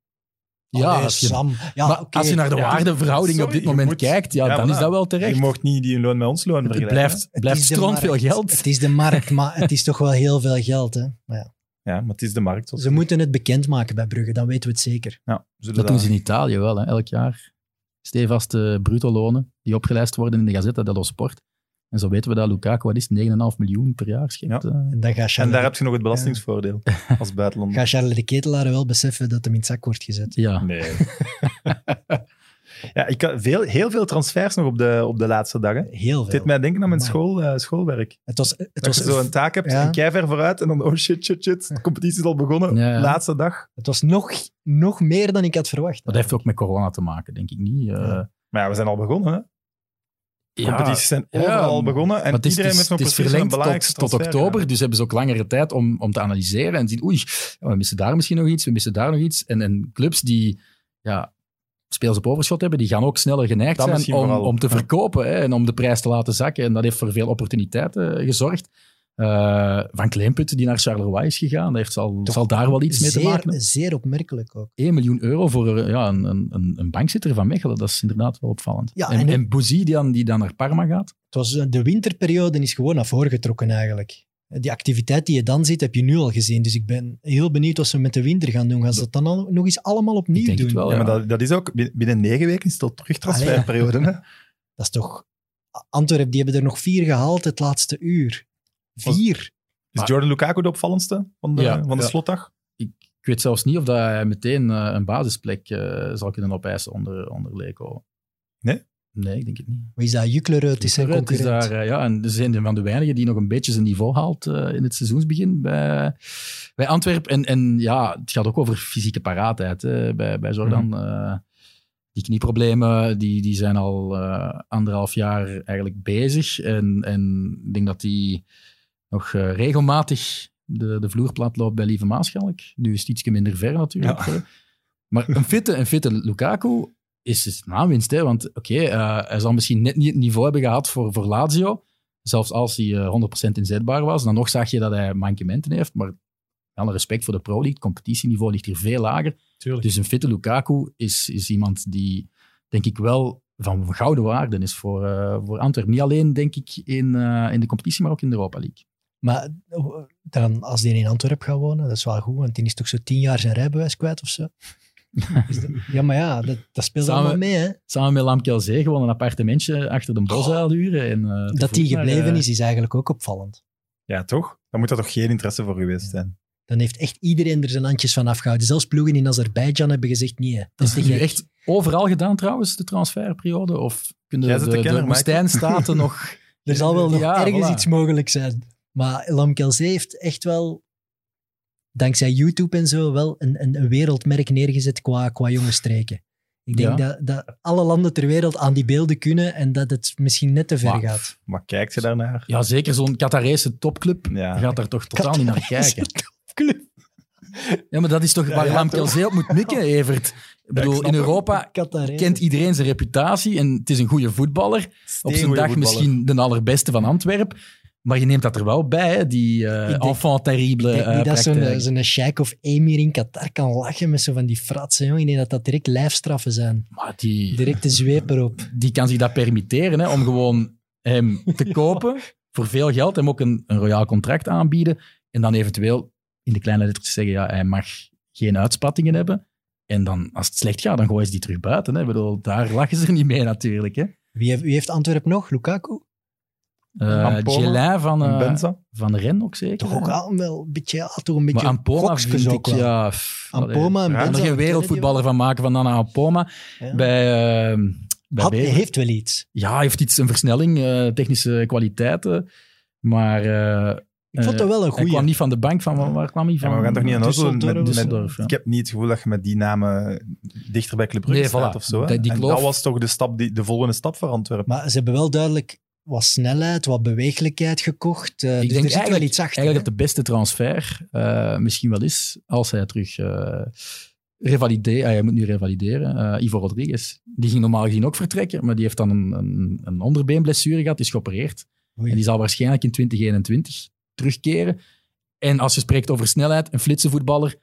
S3: Ja,
S2: Allee,
S3: als je,
S2: Sam. Ja,
S3: maar als je naar de
S1: Ja,
S3: waardeverhouding op dit moment
S1: moet-
S3: kijkt, ja,
S1: Ja,
S3: dan is dat wel terecht.
S1: Je mocht niet die loon met ons loon
S3: Het
S1: vergelijken.
S3: blijft,
S2: Het
S3: blijft
S2: de
S3: stront veel geld.
S2: Het is de markt, maar het is toch wel heel veel geld. Hè? Maar ja.
S1: Ja, maar het is de markt.
S2: Ze moeten het bekendmaken bij Brugge, dan weten we het zeker.
S1: Ja, zullen
S3: Dat doen ze in Italië wel, hè, elk jaar. Stevaste bruto-lonen die opgelijst worden in de Gazzetta dello Sport. En zo weten we dat Lukaku, wat is het, 9,5 miljoen per jaar schept.
S1: Ja.
S3: eh.
S2: En dan gaat
S1: En
S2: Charles,
S1: daar heb je nog het belastingsvoordeel als buitenlander.
S2: gaat Charles de Ketelaar wel beseffen dat hem in het zak wordt gezet.
S3: ja.
S1: Nee. ja, ik had veel, heel veel transfers nog op de, op de laatste dagen.
S2: Heel veel.
S1: mij denken aan mijn
S2: Amai.
S1: school, eh, schoolwerk.
S2: Het was, het
S1: Dat
S2: was,
S1: je zo een taak hebt,
S2: ja.
S1: een kei ver vooruit en dan oh shit, shit, shit. De competitie is al begonnen.
S3: Ja.
S1: Laatste dag.
S2: het was nog, nog meer dan ik had verwacht.
S3: Dat heeft ook met corona te maken, denk ik niet. eh.
S2: Ja.
S1: Maar ja, we zijn al begonnen. Hè?
S3: Ja,
S1: Competities zijn overal begonnen. En
S3: het is,
S1: iedereen
S3: het is, het verlengd tot, oktober, dus hebben ze ook langere tijd om, om te analyseren en zien, oei, we missen daar misschien nog iets, we missen daar nog iets. En, en clubs die ja, spelers op overschot hebben, die gaan ook sneller geneigd
S1: Dat
S3: zijn om, om te verkopen hè, en om de prijs te laten zakken. En dat heeft voor veel opportuniteiten eh, gezorgd. Eh, van Kleinput, die naar Charleroi is gegaan, dat heeft, zal,
S2: Toch
S3: zal daar wel iets mee te maken
S2: zeer, opmerkelijk ook.
S3: 1 miljoen euro voor ja, een, een, een, bankzitter van Mechelen, dat is inderdaad wel opvallend.
S2: Ja,
S3: en,
S2: en-
S3: en Bouzy, die dan, die dan naar Parma gaat.
S2: Het was, de winterperiode is gewoon naar voren getrokken eigenlijk. Die activiteit die je dan ziet, heb je nu al gezien. Dus ik ben heel benieuwd wat ze met de winter gaan doen. Gaan ze dat dan al, nog eens allemaal opnieuw
S3: Ik denk
S2: doen?
S3: het wel,
S1: Ja, maar
S3: ja.
S1: dat, dat is ook, binnen- negen weken is het al terug transferperiode. hè?
S2: Dat is toch... Antwerpen, die hebben er nog vier gehaald het laatste uur. Vier.
S1: Is
S3: Maar-
S1: Jordan Lukaku de opvallendste van de,
S3: Ja,
S1: van de
S3: ja.
S1: slotdag?
S3: Ik weet zelfs niet of dat hij meteen eh, een basisplek eh, zal kunnen opeisen onder, onder Leko.
S1: Nee?
S3: Nee, ik denk het niet.
S2: Wie is dat? Juklerud is zijn
S3: Ruud is
S2: concurrent.
S3: daar, eh, ja, en ze zijn een van de weinigen die nog een beetje zijn niveau haalt eh, in het seizoensbegin bij, bij Antwerpen. En, en ja, het gaat ook over fysieke paraatheid hè, bij, bij Jordan. Eh, die knieproblemen die, die zijn al eh, anderhalf jaar eigenlijk bezig. En, en ik denk dat hij nog eh, regelmatig de, de vloerplat loopt bij Lieve Maaschalk. Nu is het ietsje minder ver natuurlijk.
S1: Ja.
S3: Maar een fitte, een fitte Lukaku is, is een aanwinst. Hè? Want oké, eh, hij zal misschien net niet het niveau hebben gehad voor, voor Lazio. Zelfs als hij eh, 100% inzetbaar was. Dan nog zag je dat hij mankementen heeft. Maar alle respect voor de Pro League, het competitieniveau ligt hier veel lager.
S1: Tuurlijk.
S3: Dus een fitte Lukaku is, is iemand die, denk ik, wel van gouden waarde is voor, voor Antwerpen. Niet alleen, denk ik, in, in de competitie, maar ook in de Europa League.
S2: Maar eh, dan, als die in Antwerpen gaat wonen, dat is wel goed, want die is toch zo tien jaar zijn rijbewijs kwijt of zo. Dat- ja, maar ja, dat, dat speelt
S3: Samen-
S2: allemaal mee, hè.
S3: Samen met Lamkel Zee gewoon een appartementje achter de bosuil huren. En, eh,
S2: Dat die
S3: naar,
S2: gebleven is, is eigenlijk ook opvallend.
S1: Ja, toch? Dan moet dat toch geen interesse voor geweest zijn?
S2: Dan heeft echt iedereen er zijn handjes van afgehouden. Zelfs ploegen in Azerbeidzjan hebben gezegd, nee, dat is
S3: het echt overal gedaan trouwens, de transferperiode? Of kunnen
S1: Jij
S3: de, de, de nog...
S2: Er zal wel nog
S3: Ja,
S2: ergens
S3: voilà.
S2: iets mogelijk zijn. Maar Lamkelzee heeft echt wel, dankzij YouTube en zo, wel een, een, een wereldmerk neergezet qua, qua jonge streken. Ik denk
S3: Ja.
S2: dat, dat alle landen ter wereld aan die beelden kunnen en dat het misschien net te ver
S3: Maar-
S2: gaat.
S1: Maar kijkt je daarnaar?
S3: Ja, zeker zo'n Qatarese topclub
S1: Ja.
S3: gaat daar toch totaal niet naar kijken.
S2: Club.
S3: Ja, maar dat is toch waar
S1: ja?
S3: Zee op moet mikken, Evert. Ik bedoel, in. Europa kent iedereen zijn reputatie en het is een goede voetballer. Op zijn dag
S1: voetballer.
S3: misschien de allerbeste van Antwerpen. Maar je neemt dat er wel bij, hè, die
S2: denk-
S3: enfant terrible
S2: Ik denk
S3: eh,
S2: dat zo'n sheik of emir in Qatar kan lachen met zo van die fratsen. Jongen. Ik denk dat dat direct lijfstraffen zijn.
S3: Maar die,
S2: Direct de zweep erop.
S3: die kan zich dat permitteren, hè, om gewoon hem te kopen voor veel geld, hem ook een, een royaal contract aanbieden en dan eventueel in de kleine letters zeggen, ja, hij mag geen uitspattingen hebben. En dan, als het slecht gaat, dan gooien ze die terug buiten. Hè. Ik bedoel, daar lachen ze niet mee natuurlijk. Hè.
S2: Wie heeft, wie heeft Antwerpen nog? Lukaku?
S3: Uh, Gelin van, eh
S1: Benza?
S3: van Ren ook zeker.
S2: Toch ook al wel een beetje, ja, toch een beetje
S3: maar Ampoma vind ik, ja... pff,
S2: Ampoma en
S1: Ja,
S3: er
S2: Benza.
S3: geen wereldvoetballer van maken van Nana Ampoma.
S2: Ja.
S3: Bij, eh bij
S2: Had, heeft wel iets.
S3: Ja, hij heeft iets, een versnelling, eh, technische kwaliteiten. Maar eh,
S2: Ik vond dat wel een
S3: hij
S2: goeie.
S3: kwam niet van de bank. Van, waar- kwam hij
S1: Ja,
S3: van?
S1: maar we gaan toch niet aan Oslo met,
S3: Düsseldorf
S1: met,
S3: of zo?
S1: Ik heb niet het gevoel dat je met die namen dichter bij Club Brugge
S3: Nee,
S1: staat
S3: voilà.
S1: of zo. hè?
S3: Die- die
S1: en
S3: kloof-
S1: dat was toch de, stap, die, de volgende stap voor Antwerpen.
S2: Maar ze hebben wel duidelijk wat snelheid, wat beweeglijkheid gekocht. eh, dus er zit wel
S3: eigenlijk-
S2: iets achter.
S3: Eigenlijk dat de beste transfer eh, misschien wel is als hij terug eh revalideert. Ah, hij moet nu revalideren. Eh, Ivo Rodriguez. Die ging normaal gezien ook vertrekken, maar die heeft dan een, een, een onderbeenblessure gehad. Die is geopereerd.
S2: Oei.
S3: En die zal waarschijnlijk in 2021 terugkeren. En als je spreekt over snelheid, een flitsenvoetballer,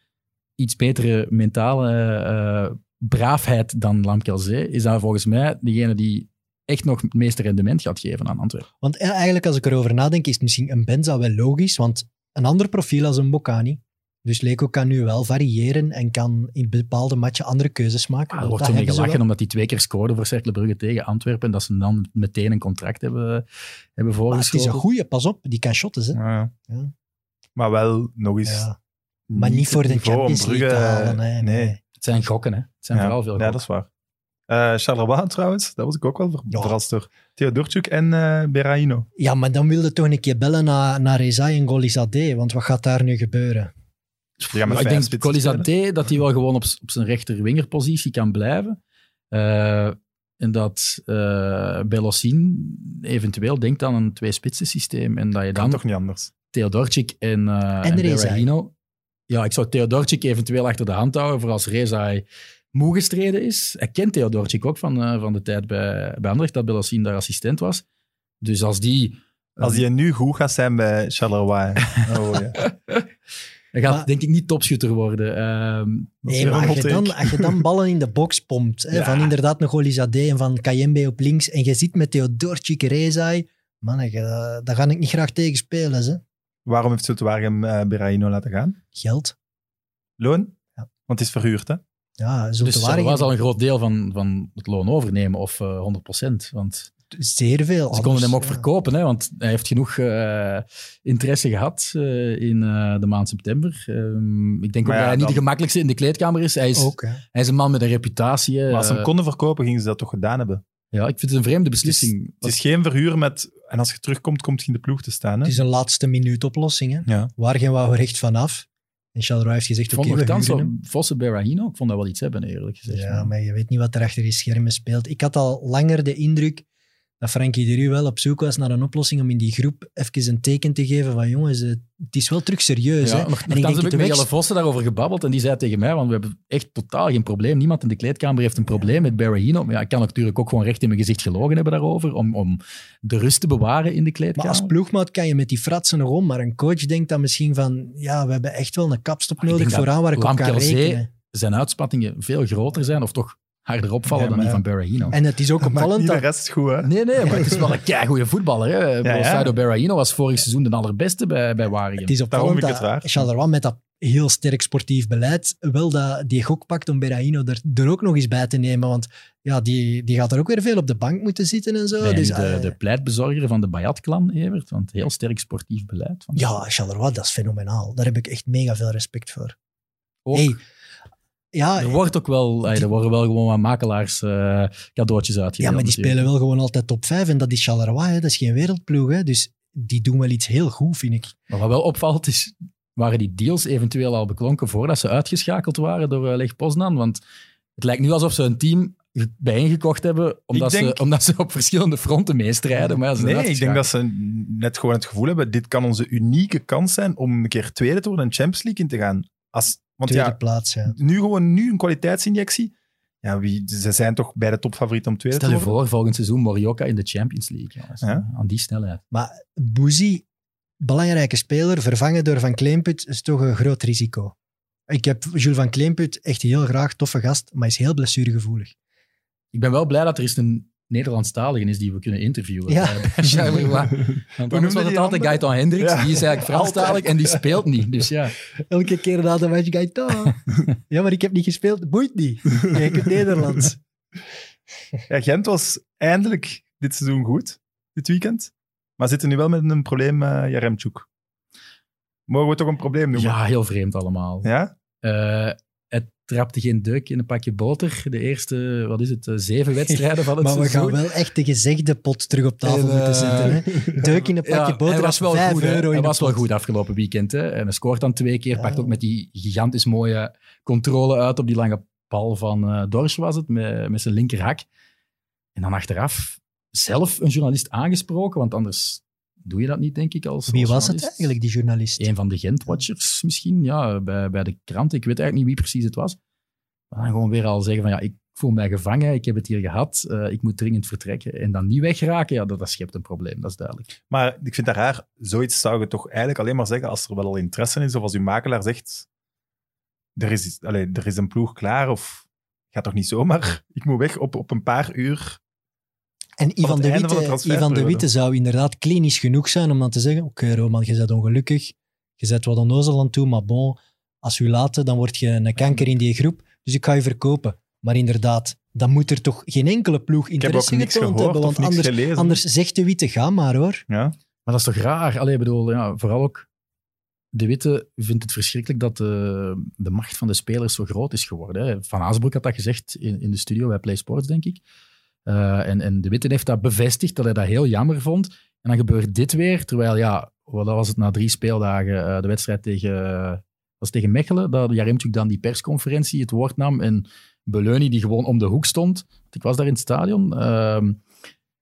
S3: iets betere mentale eh, braafheid dan Lamkelzee, is dat volgens mij degene die echt nog het meeste rendement gaat geven aan Antwerpen.
S2: Want ja, eigenlijk, als ik erover nadenk, is misschien een Benza wel logisch. Want een ander profiel als een Bocani. Dus Leko kan nu wel variëren en kan in bepaalde matchen andere keuzes maken.
S3: Ah, er wordt
S2: dat
S3: zo mee gelachen omdat die twee keer scoorden voor Cercle Brugge tegen Antwerpen. En dat ze dan meteen een contract hebben, hebben
S2: Maar het is
S3: voorgeschoten.
S2: een goeie, pas op, die kan shotten. Hè?
S1: Ja.
S2: Ja.
S1: Maar wel nog eens.
S2: Ja. Maar niet voor de Champions League te
S1: Brugge-
S2: halen. Nee, nee.
S3: Het zijn gokken, hè. Het zijn
S1: Ja,
S3: vooral veel
S1: ja,
S3: gokken.
S1: dat is waar. Eh Charleroi trouwens, daar was ik ook wel ver-
S2: Ja.
S1: verrast door. Theodorchuk en eh Berraino.
S2: Ja, maar dan wilde toch een keer bellen naar, naar Rezai en Golizade. Want wat gaat daar nu gebeuren?
S3: Maar ik denk. Colisate dat hij wel gewoon op, op zijn rechterwingerpositie kan blijven. Eh, en dat eh Belossin eventueel denkt aan een twee-spitsen systeem. En dat je
S1: Kan
S3: dan
S1: toch niet anders?
S3: Theodorczyk en, eh
S2: En
S3: en
S2: Rezai.
S3: Berahino... Ja, ik zou Theodorczyk eventueel achter de hand houden voor als Rezai moe gestreden is. Hij kent Theodorczyk ook van, eh, van de tijd bij, bij Anderlecht, dat Belossin daar assistent was. Dus als die...
S1: Als die nu goed gaat zijn bij Charleroi. Oh, ja.
S3: Hij gaat
S2: Maar-
S3: denk ik niet topschutter worden. Ehm,
S2: Nee, maar als je, dan, als je dan ballen in de box pompt, hè,
S1: Ja.
S2: van inderdaad nog Golizade en van Kayembe op links, en je zit met Theodorczyk, Rezai, man, eh, daar ga ik niet graag tegen spelen. Hè.
S1: Waarom heeft Zultuarium uh, Berraino laten gaan?
S2: Geld.
S1: Loon?
S2: Ja.
S1: Want het is verhuurd, hè?
S2: Ja, zo
S3: dus
S2: te
S3: er
S2: waren.
S3: was al een groot deel van, van het loon overnemen, of eh 100%. Want
S2: zeer veel.
S3: Ze konden hem ook
S2: Ja.
S3: verkopen, hè, want hij heeft genoeg eh, interesse gehad eh, in eh, de maand september. Ehm, ik denk
S1: Maar
S3: ook
S1: ja,
S3: dat hij niet
S1: dan-
S3: de gemakkelijkste in de kleedkamer is. Hij is,
S2: Ook,
S3: hij is een man met een reputatie.
S1: Maar als ze hem konden verkopen, gingen ze dat toch gedaan hebben.
S3: ja, ik vind het een vreemde
S1: Het is,
S3: beslissing.
S1: het is geen verhuur met... En als je terugkomt, komt je in de ploeg te staan. Hè?
S2: Het is een laatste minuut oplossing. Hè.
S1: Ja.
S2: Waar gaan we recht vanaf? En Charleroi heeft gezegd, oké,
S3: vond
S2: we
S3: nogthans
S2: huren
S3: wel
S2: hem.
S3: Vosse Berahino, ik vond dat wel iets hebben, eerlijk gezegd.
S2: Ja, maar je weet niet wat er achter die schermen speelt. Ik had al langer de indruk dat Frankie de wel op zoek was naar een oplossing om in die groep even een teken te geven van jongens, het is wel terug serieus.
S3: Ja,
S2: hè. en ik denk
S3: heb ik met Jelle Vossen daarover gebabbeld en die zei tegen mij, want we hebben echt totaal geen probleem. Niemand in de kleedkamer heeft een probleem met Berahino. Maar ja, ik kan natuurlijk ook gewoon recht in mijn gezicht gelogen hebben daarover, om, om de rust te bewaren in de kleedkamer.
S2: Maar als ploegmaat kan je met die fratsen nog om, maar een coach denkt dan misschien van, ja, we hebben echt wel een kapstop nodig vooraan waar ik op kan rekenen.
S3: zijn uitspattingen veel groter zijn, of toch harder opvallen dan die van Berahino.
S2: En het is ook opvallend
S1: niet de
S2: dat...
S1: rest goed, hè?
S3: Nee, nee, maar het is wel een keigoede voetballer. Hè.
S1: Ja.
S3: Berahino was vorig seizoen de allerbeste bij, bij Waregem.
S2: Het is opvallend
S1: vind ik het
S2: dat. Charleroi met dat heel sterk sportief beleid wel dat die gok pakt om Berahino er, er ook nog eens bij te nemen. Want ja, die, die gaat er ook weer veel op de bank moeten zitten en zo. Dus,
S3: de,
S2: eh,
S3: de pleitbezorger van de Bayat-clan, Evert? Want heel sterk sportief beleid. Van
S2: ja, Charleroi, dat is fenomenaal. Daar heb ik echt mega veel respect voor.
S3: Ook,
S2: Hey, ja,
S3: er wordt ook wel, ey, er worden wel gewoon wat makelaars eh, cadeautjes uitgedeeld.
S2: ja, maar die
S3: natuurlijk.
S2: spelen wel gewoon altijd top 5 en dat is Charleroi, hè. dat is geen wereldploeg. Hè. Dus die doen wel iets heel goed, vind ik.
S3: Maar wat wel opvalt is, waren die deals eventueel al beklonken voordat ze uitgeschakeld waren door uh, Leg Poznan? Want het lijkt nu alsof ze een team ge- bijeengekocht hebben omdat,
S1: denk-
S3: ze, omdat ze op verschillende fronten meestrijden. Maar ja, ze zijn
S1: Nee, ik denk dat ze net gewoon het gevoel hebben, dit kan onze unieke kans zijn om een keer tweede te worden en Champions League in te gaan. Als, want
S2: Tweede
S1: ja,
S2: plaats, ja.
S1: nu gewoon nu een kwaliteitsinjectie. Ja, wie, ze zijn toch bij de topfavoriet om tweede
S3: Stel
S1: te
S3: je
S1: worden?
S3: voor, volgend seizoen Morioka in de Champions League.
S1: Ja.
S3: Aan die snelheid.
S2: Maar Bouzy, belangrijke speler, vervangen door Van Kleemput, is toch een groot risico. Ik heb Jules Van Kleemput echt heel graag, toffe gast, maar is heel blessuregevoelig.
S3: Ik ben wel blij dat er eens een Nederlandstalige is die we kunnen interviewen.
S2: Ja.
S3: bij- Charleroi. Want anders was het altijd
S1: andere?
S3: Gaëtan Hendricks.
S1: Ja.
S3: Die is eigenlijk Franstalig en die speelt niet. Dus ja.
S2: Elke keer na de match ga je toch. ja, maar ik heb niet gespeeld. Boeit niet. Je kunt Nederlands.
S1: Ja, Gent was eindelijk dit seizoen goed, dit weekend. Maar zitten nu wel met een probleem, eh Jaremchuk. Mogen we toch een probleem noemen?
S3: ja, heel vreemd allemaal.
S1: Ja?
S3: Eh, trapte geen deuk in een pakje boter. De eerste, wat is het, eh, zeven wedstrijden van het
S2: Maar we gaan
S3: seizoen.
S2: wel echt de gezegde pot terug op tafel
S3: En, eh,
S2: moeten zetten. Hè? Deuk in een pakje
S3: Ja,
S2: boter
S3: was wel
S2: 5
S3: goed.
S2: euro
S3: Hij was wel goed afgelopen weekend. Hè. En hij scoort dan twee keer. Pakt ook met die gigantisch mooie controle uit op die lange bal van eh Dorsch was het, met, met zijn linkerhak. En dan achteraf zelf een journalist aangesproken, want anders doe je dat niet, denk ik. Als,
S2: Wie
S3: als
S2: was het eigenlijk, die journalist?
S3: Een van de Gent-watchers misschien, ja, bij, bij de krant. Ik weet eigenlijk niet wie precies het was. Maar dan gewoon weer al zeggen van, ja, ik voel mij gevangen, ik heb het hier gehad, eh, ik moet dringend vertrekken. En dan niet wegraken, ja, dat, dat schept een probleem, dat is duidelijk.
S1: Maar ik vind dat raar. Zoiets zou je toch eigenlijk alleen maar zeggen als er wel al interesse is. Of als uw makelaar zegt, er is, allee, er is een ploeg klaar. Of gaat toch niet zomaar, ik moet weg op, op een paar uur.
S2: En Ivan de,
S1: einde van de
S2: Witte. Ivan de Witte zou inderdaad klinisch genoeg zijn om dan te zeggen oké Roman, je bent ongelukkig, je zet wat onnozel aan toe, maar bon, als u laten, dan word je een kanker in die groep, dus ik ga je verkopen. Maar inderdaad, dan moet er toch geen enkele ploeg
S1: Ik heb ook
S2: interesse getoond hebben, want anders,
S1: gelezen.
S2: anders zegt de Witte, ga maar hoor.
S1: Ja.
S3: Maar dat is toch raar? Allee, ik bedoel, ja, vooral ook de Witte vindt het verschrikkelijk dat de, de macht van de spelers zo groot is geworden. Hè. Van Aasbroek had dat gezegd in, in de studio bij Play Sports, denk ik. Eh, en, en de Witte heeft dat bevestigd, dat hij dat heel jammer vond. En dan gebeurt dit weer, terwijl, ja, wat was het na drie speeldagen, eh, de wedstrijd tegen, eh, was tegen Mechelen, dat Jaremchuk dan die persconferentie het woord nam en Beleuni, die gewoon om de hoek stond, want ik was daar in het stadion, ehm,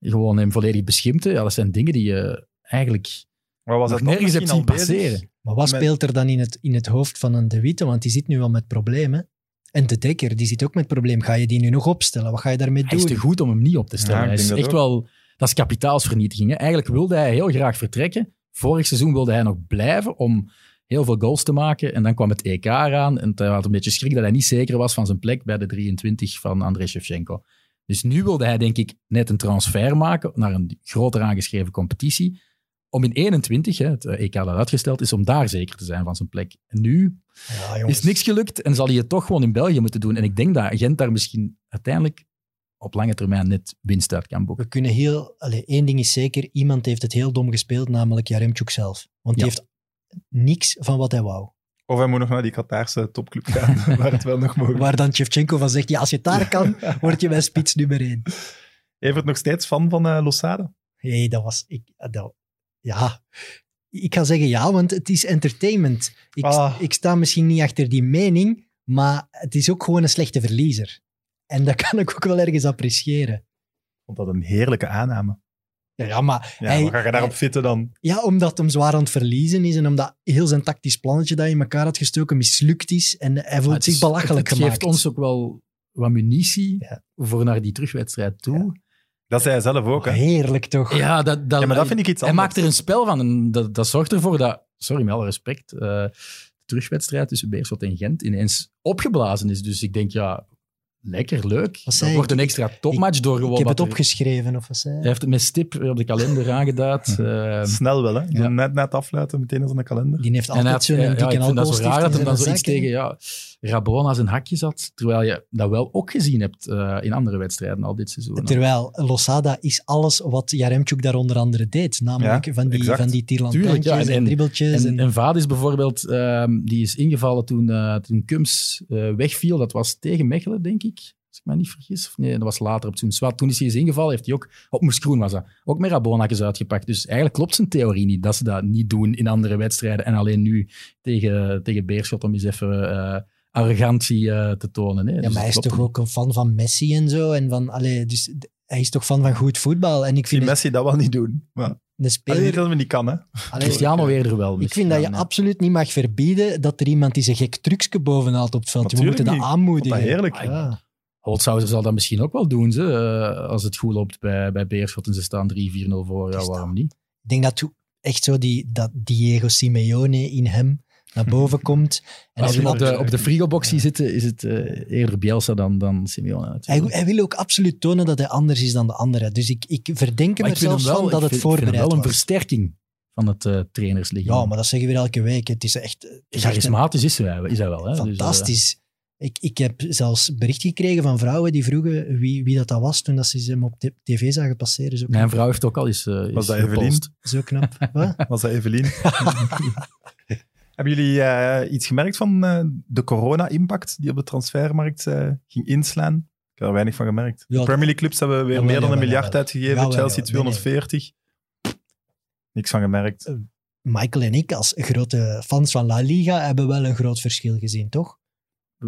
S3: gewoon hem volledig beschimpte. Ja, dat zijn dingen die je eigenlijk
S1: Maar was dat
S3: nergens hebt zien
S1: bezig?
S3: passeren.
S2: Maar wat speelt er dan in het, in het hoofd van een de Witte? Want die zit nu al met problemen. En de Dekker, die zit ook met probleem. Ga je die nu nog opstellen? Wat ga je daarmee
S3: Hij is
S2: doen?
S3: te goed om hem niet op te stellen.
S1: Ja, ik
S3: hij is
S1: dat
S3: echt wel... Dat is kapitaalsvernietiging. Hè. Eigenlijk wilde hij heel graag vertrekken. Vorig seizoen wilde hij nog blijven om heel veel goals te maken. En dan kwam het EK eraan. En hij had een beetje schrik dat hij niet zeker was van zijn plek bij de 23 van Andrei Shevchenko. Dus nu wilde hij, denk ik, net een transfer maken naar een groter aangeschreven competitie. Om in 21, hè, het EK dat uitgesteld is, om daar zeker te zijn van zijn plek. En nu
S2: Ja, jongens.
S3: is niks gelukt en zal hij het toch gewoon in België moeten doen. En ik denk dat Gent daar misschien uiteindelijk op lange termijn net winst uit kan boeken.
S2: We kunnen heel... Allee, één ding is zeker, iemand heeft het heel dom gespeeld, namelijk Jaremchuk zelf. Want die
S3: Ja.
S2: heeft niks van wat hij wou.
S1: Of hij moet nog naar die Qatarse topclub gaan, waar het wel nog mogelijk
S2: Waar dan Shevchenko van zegt, ja, als je het daar kan, word je mijn spits nummer één.
S1: Evert nog steeds fan van eh Losada?
S2: Hé, dat was... Ik, dat, ja, ik ga zeggen ja, want het is entertainment. Ik,
S1: Ah.
S2: ik sta misschien niet achter die mening, maar het is ook gewoon een slechte verliezer. En dat kan ik ook wel ergens appreciëren.
S1: Ik vond dat een heerlijke aanname.
S2: Ja, ja maar
S1: Ja,
S2: hij,
S1: ga je daarop fitten dan?
S2: ja, omdat hem zwaar aan het verliezen is en omdat heel zijn tactisch plannetje dat hij in elkaar had gestoken mislukt is en hij voelt zich belachelijk
S3: het, het
S2: gemaakt.
S3: geeft ons ook wel wat munitie
S2: Ja.
S3: voor naar die terugwedstrijd toe.
S1: Dat zei hij zelf ook. Hè?
S2: Heerlijk toch?
S3: Ja, dat, dat,
S1: Ja, maar dat vind ik iets
S3: Hij
S1: anders.
S3: maakt er een spel van en dat, dat zorgt ervoor dat, sorry met alle respect, eh, de terugwedstrijd tussen Beerschot en Gent ineens opgeblazen is. Dus ik denk, ja, lekker, leuk. Dat wordt
S2: ik?
S3: een extra topmatch door
S2: ik heb het opgeschreven, of wat zei hij?
S3: Hij heeft het met stip op de kalender aangeduid. eh,
S1: Snel wel, hè?
S3: Ja.
S1: Net, net afluiten, meteen als een kalender.
S2: Die heeft
S3: hij
S2: altijd zo'n
S3: ja, ja,
S2: dikke
S3: ik vind dat zo raar dat hij dan zoiets tegen ja, Rabona zijn hakje zat, terwijl je dat wel ook gezien hebt eh, in andere wedstrijden al dit seizoen.
S2: Terwijl Losada is alles wat Jaremchuk daar onder andere deed. Namelijk
S1: Ja,
S2: van die,
S1: exact.
S2: van die
S3: Tuurlijk,
S2: tierlantijntjes
S3: ja,
S2: en,
S3: en-
S2: dribbeltjes.
S3: En,
S2: En,
S3: en Vadis bijvoorbeeld, ehm, die is ingevallen toen, eh toen Kums eh, wegviel. Dat was tegen Mechelen, denk ik. Als ik me niet vergis. Of nee, dat was later op toen. Zwart, toen is hij eens ingevallen, heeft hij ook, op Moes Groen was dat, ook met Rabonakjes uitgepakt. Dus eigenlijk klopt zijn theorie niet, dat ze dat niet doen in andere wedstrijden en alleen nu tegen, tegen Beerschot om eens even eh, arrogantie eh, te tonen. Hè.
S2: ja,
S3: Dus
S2: maar hij is toch ook een fan van Messi en zo. En van, allee, dus hij is toch fan van goed voetbal. En ik vind
S1: Messi dat wel niet doen. Maar,
S2: een
S1: Allee, niet
S2: speler...
S1: dat we niet kan, hè?
S2: allee,
S3: Cristiano eerder wel.
S2: ik vind dat je
S3: ja.
S2: absoluut niet mag verbieden dat er iemand die zijn gek trucje bovenhaalt op het veld. We moeten dat
S1: niet.
S2: aanmoedigen.
S1: Dat heerlijk.
S2: Ja.
S3: Holtzhauser zal dat misschien ook wel doen, ze, eh, als het goed loopt bij, bij Beerschot en ze staan 3-4-0 voor. Ja, waarom niet?
S2: Ik denk dat echt zo die, dat Diego Simeone in hem naar boven komt. En
S3: Als we op de, op de frigobox zien zitten, is het eh, eerder Bielsa dan, dan Simeone.
S2: hij, hij wil ook absoluut tonen dat hij anders is dan de anderen. Dus ik, ik verdenk hem er zelfs
S3: wel,
S2: van dat
S3: ik
S2: het voorbereid
S3: wel een
S2: was.
S3: versterking van het eh trainerslichaam.
S2: Ja, maar dat zeggen we weer elke week. Het is echt, het is echt een-
S3: Charismatisch is hij, is hij wel. Hè? Dus, eh,
S2: fantastisch. ik, ik heb zelfs bericht gekregen van vrouwen die vroegen wie, wie dat, dat was toen dat ze hem op tv zagen passeren. Zo,
S3: mijn vrouw heeft ook al eens. eh,
S1: Was dat
S3: is
S1: Evelien?
S2: zo knap. Wat?
S1: Was dat Evelien? Hebben jullie eh, iets gemerkt van eh, de corona-impact die op de transfermarkt eh, ging inslaan? Ik heb er weinig van gemerkt.
S2: Ja,
S1: de Premier League clubs hebben weer meer dan een miljard uitgegeven. Chelsea
S2: jawel. Nee, nee.
S1: 240. Niks van gemerkt.
S2: Michael en ik, als grote fans van La Liga, hebben wel een groot verschil gezien, toch?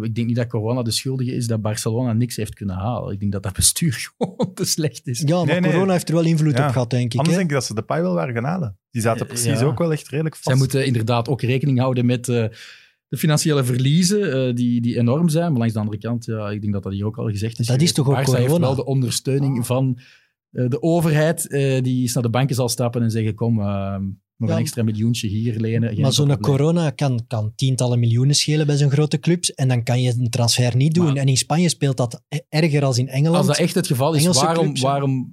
S3: Ik denk niet dat corona de schuldige is dat Barcelona niks heeft kunnen halen. Ik denk dat dat bestuur gewoon te slecht is.
S2: Ja, maar
S1: Nee, nee.
S2: corona heeft er wel invloed
S1: Ja.
S2: op gehad, denk ik.
S1: Anders
S2: hè?
S1: denk ik dat ze de pij wel waren gaan halen. Die zaten
S3: Ja.
S1: precies ook wel echt redelijk vast.
S3: Zij moeten inderdaad ook rekening houden met eh, de financiële verliezen, eh, die, die enorm zijn. Maar langs de andere kant, ja, ik denk dat dat hier ook al gezegd is.
S2: Dat is toch ook
S3: Barca heeft wel de ondersteuning van eh, de overheid, eh, die eens naar de banken zal stappen en zeggen, kom, eh, nog
S2: Ja.
S3: een extra miljoentje hier lenen.
S2: Maar zo'n corona kan, kan tientallen miljoenen schelen bij zo'n grote clubs en dan kan je een transfer niet doen.
S3: Maar-
S2: en in Spanje speelt dat e- erger als in Engeland.
S3: Als dat echt het geval is,
S2: Engelse
S3: waarom,
S2: clubs,
S3: waarom,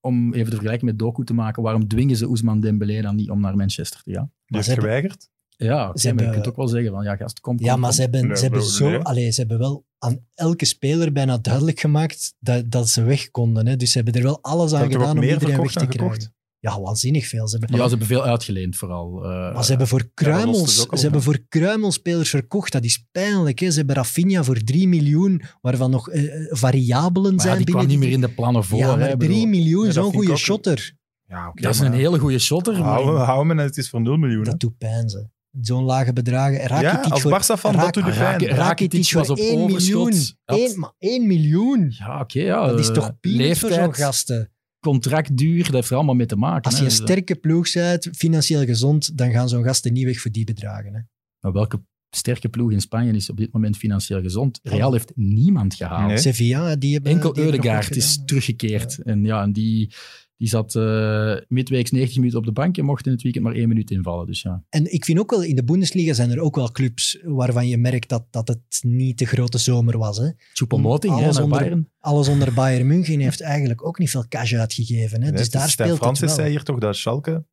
S3: om even de vergelijking met Doku te maken, waarom dwingen ze Ousmane Dembélé dan niet om naar Manchester te gaan?
S1: Die
S2: Maar
S1: heeft
S2: ze hebben-
S1: geweigerd.
S3: Ja,
S2: Ze
S3: maar je
S2: hebben-
S3: kunt ook wel zeggen van, ja gast, kom, kom,
S2: Ja, maar
S3: kom.
S2: ze hebben,
S1: Nee,
S2: ze, hebben zo,
S1: nee.
S2: allee, ze hebben wel aan elke speler bijna duidelijk gemaakt dat, dat ze weg konden. Hè. Dus ze hebben er wel alles aan
S1: hebben
S2: gedaan om
S1: meer
S2: iedereen weg te
S1: dan
S2: krijgen. Ja, waanzinnig veel. Ze hebben,
S3: Ja, ze hebben veel uitgeleend vooral. eh,
S2: maar ze hebben voor kruimels,
S1: dus
S2: ze hebben voor kruimelspelers verkocht. Dat is pijnlijk. Hè. Ze hebben Rafinha voor 3 miljoen, waarvan nog eh, eh, variabelen
S3: maar ja,
S2: zijn
S3: die kwam
S2: binnen
S3: niet meer in de plannen voor.
S2: Ja,
S3: hè.
S2: maar
S3: Ik
S2: 3
S3: bedoel,
S2: miljoen, zo'n
S1: ik
S2: goede shotter.
S1: Ja, oké.
S3: Dat is een hele goede shotter. maar-
S1: Hou, hou hem en het is voor 0 miljoen. hè.
S2: Dat doet pijn, ze. Zo'n lage bedragen.
S1: Ja,
S2: Rakitic
S1: als
S2: voor,
S1: Barça-fan,
S2: Raak-
S1: dat doet de pijn.
S3: Raak-
S2: Rakitic
S3: Rakitic was
S2: voor
S3: op
S2: 1
S3: overschot.
S2: miljoen.
S3: Had-
S2: Eén- maar 1 miljoen.
S3: Ja, oké. ja,
S2: Dat is toch peanuts voor zo'n gasten.
S3: Contractduur, dat heeft er allemaal mee te maken.
S2: Als
S3: hè.
S2: je een
S3: Dus, eh,
S2: sterke ploeg bent, financieel gezond, dan gaan zo'n gasten niet weg voor die bedragen. Hè.
S3: Maar welke sterke ploeg in Spanje is op dit moment financieel gezond? Real heeft niemand gehaald.
S1: Nee.
S2: Sevilla, die hebben...
S3: Enkel Eudegaard is teruggekeerd. En ja, en die, die zat eh midweeks 90 minuten op de bank en mocht in het weekend maar één minuut invallen. Dus ja.
S2: En ik vind ook wel, in de Bundesliga zijn er ook wel clubs waarvan je merkt dat, dat het niet de grote zomer was. Hè.
S3: Choupo-Moting hè,
S2: Alles
S3: naar
S2: onder-
S3: Bayern.
S2: Alles onder Bayern München heeft eigenlijk ook niet veel cash uitgegeven. Hè.
S1: Nee,
S2: Dus daar speelt
S1: Francis
S2: het wel.
S1: zei hier toch dat Schalke...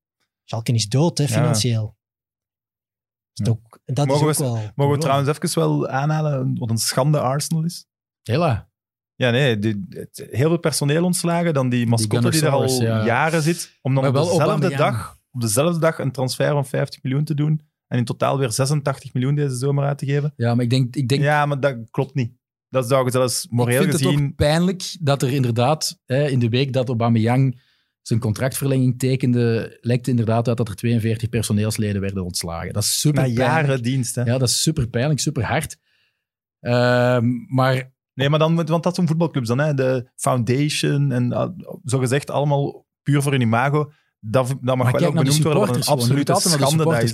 S2: Schalke is dood, hè,
S1: Ja.
S2: financieel. Dat,
S1: Ja.
S2: ook, dat
S1: Mogen
S2: is ook
S1: we-
S2: wel...
S1: Mogen we trouwens even wel aanhalen wat een schande Arsenal is?
S3: Hela.
S1: Ja, nee, het- heel veel personeel ontslagen, dan die mascotte die, er al
S3: ja.
S1: jaren zit, om dan op dezelfde, dag, op dezelfde dag een transfer van 50 miljoen te doen en in totaal weer 86 miljoen deze zomer uit te geven.
S3: Ja, maar ik denk, ik denk
S1: Ja, maar dat klopt niet. Dat zou je zelfs moreel
S3: ik vind
S1: gezien...
S3: het ook pijnlijk dat er inderdaad hè, in de week dat Aubameyang zijn contractverlenging tekende, lekte inderdaad uit dat er 42 personeelsleden werden ontslagen. Dat is super
S1: na jaren dienst. Hè.
S3: Ja, dat is super pijnlijk, super hard. Ehm, maar
S1: Nee, maar dan, want dat zijn voetbalclubs dan, hè. de foundation en uh, zogezegd allemaal puur voor hun imago. Dat, dat mag wel ook benoemd worden wat een absolute schande dat is.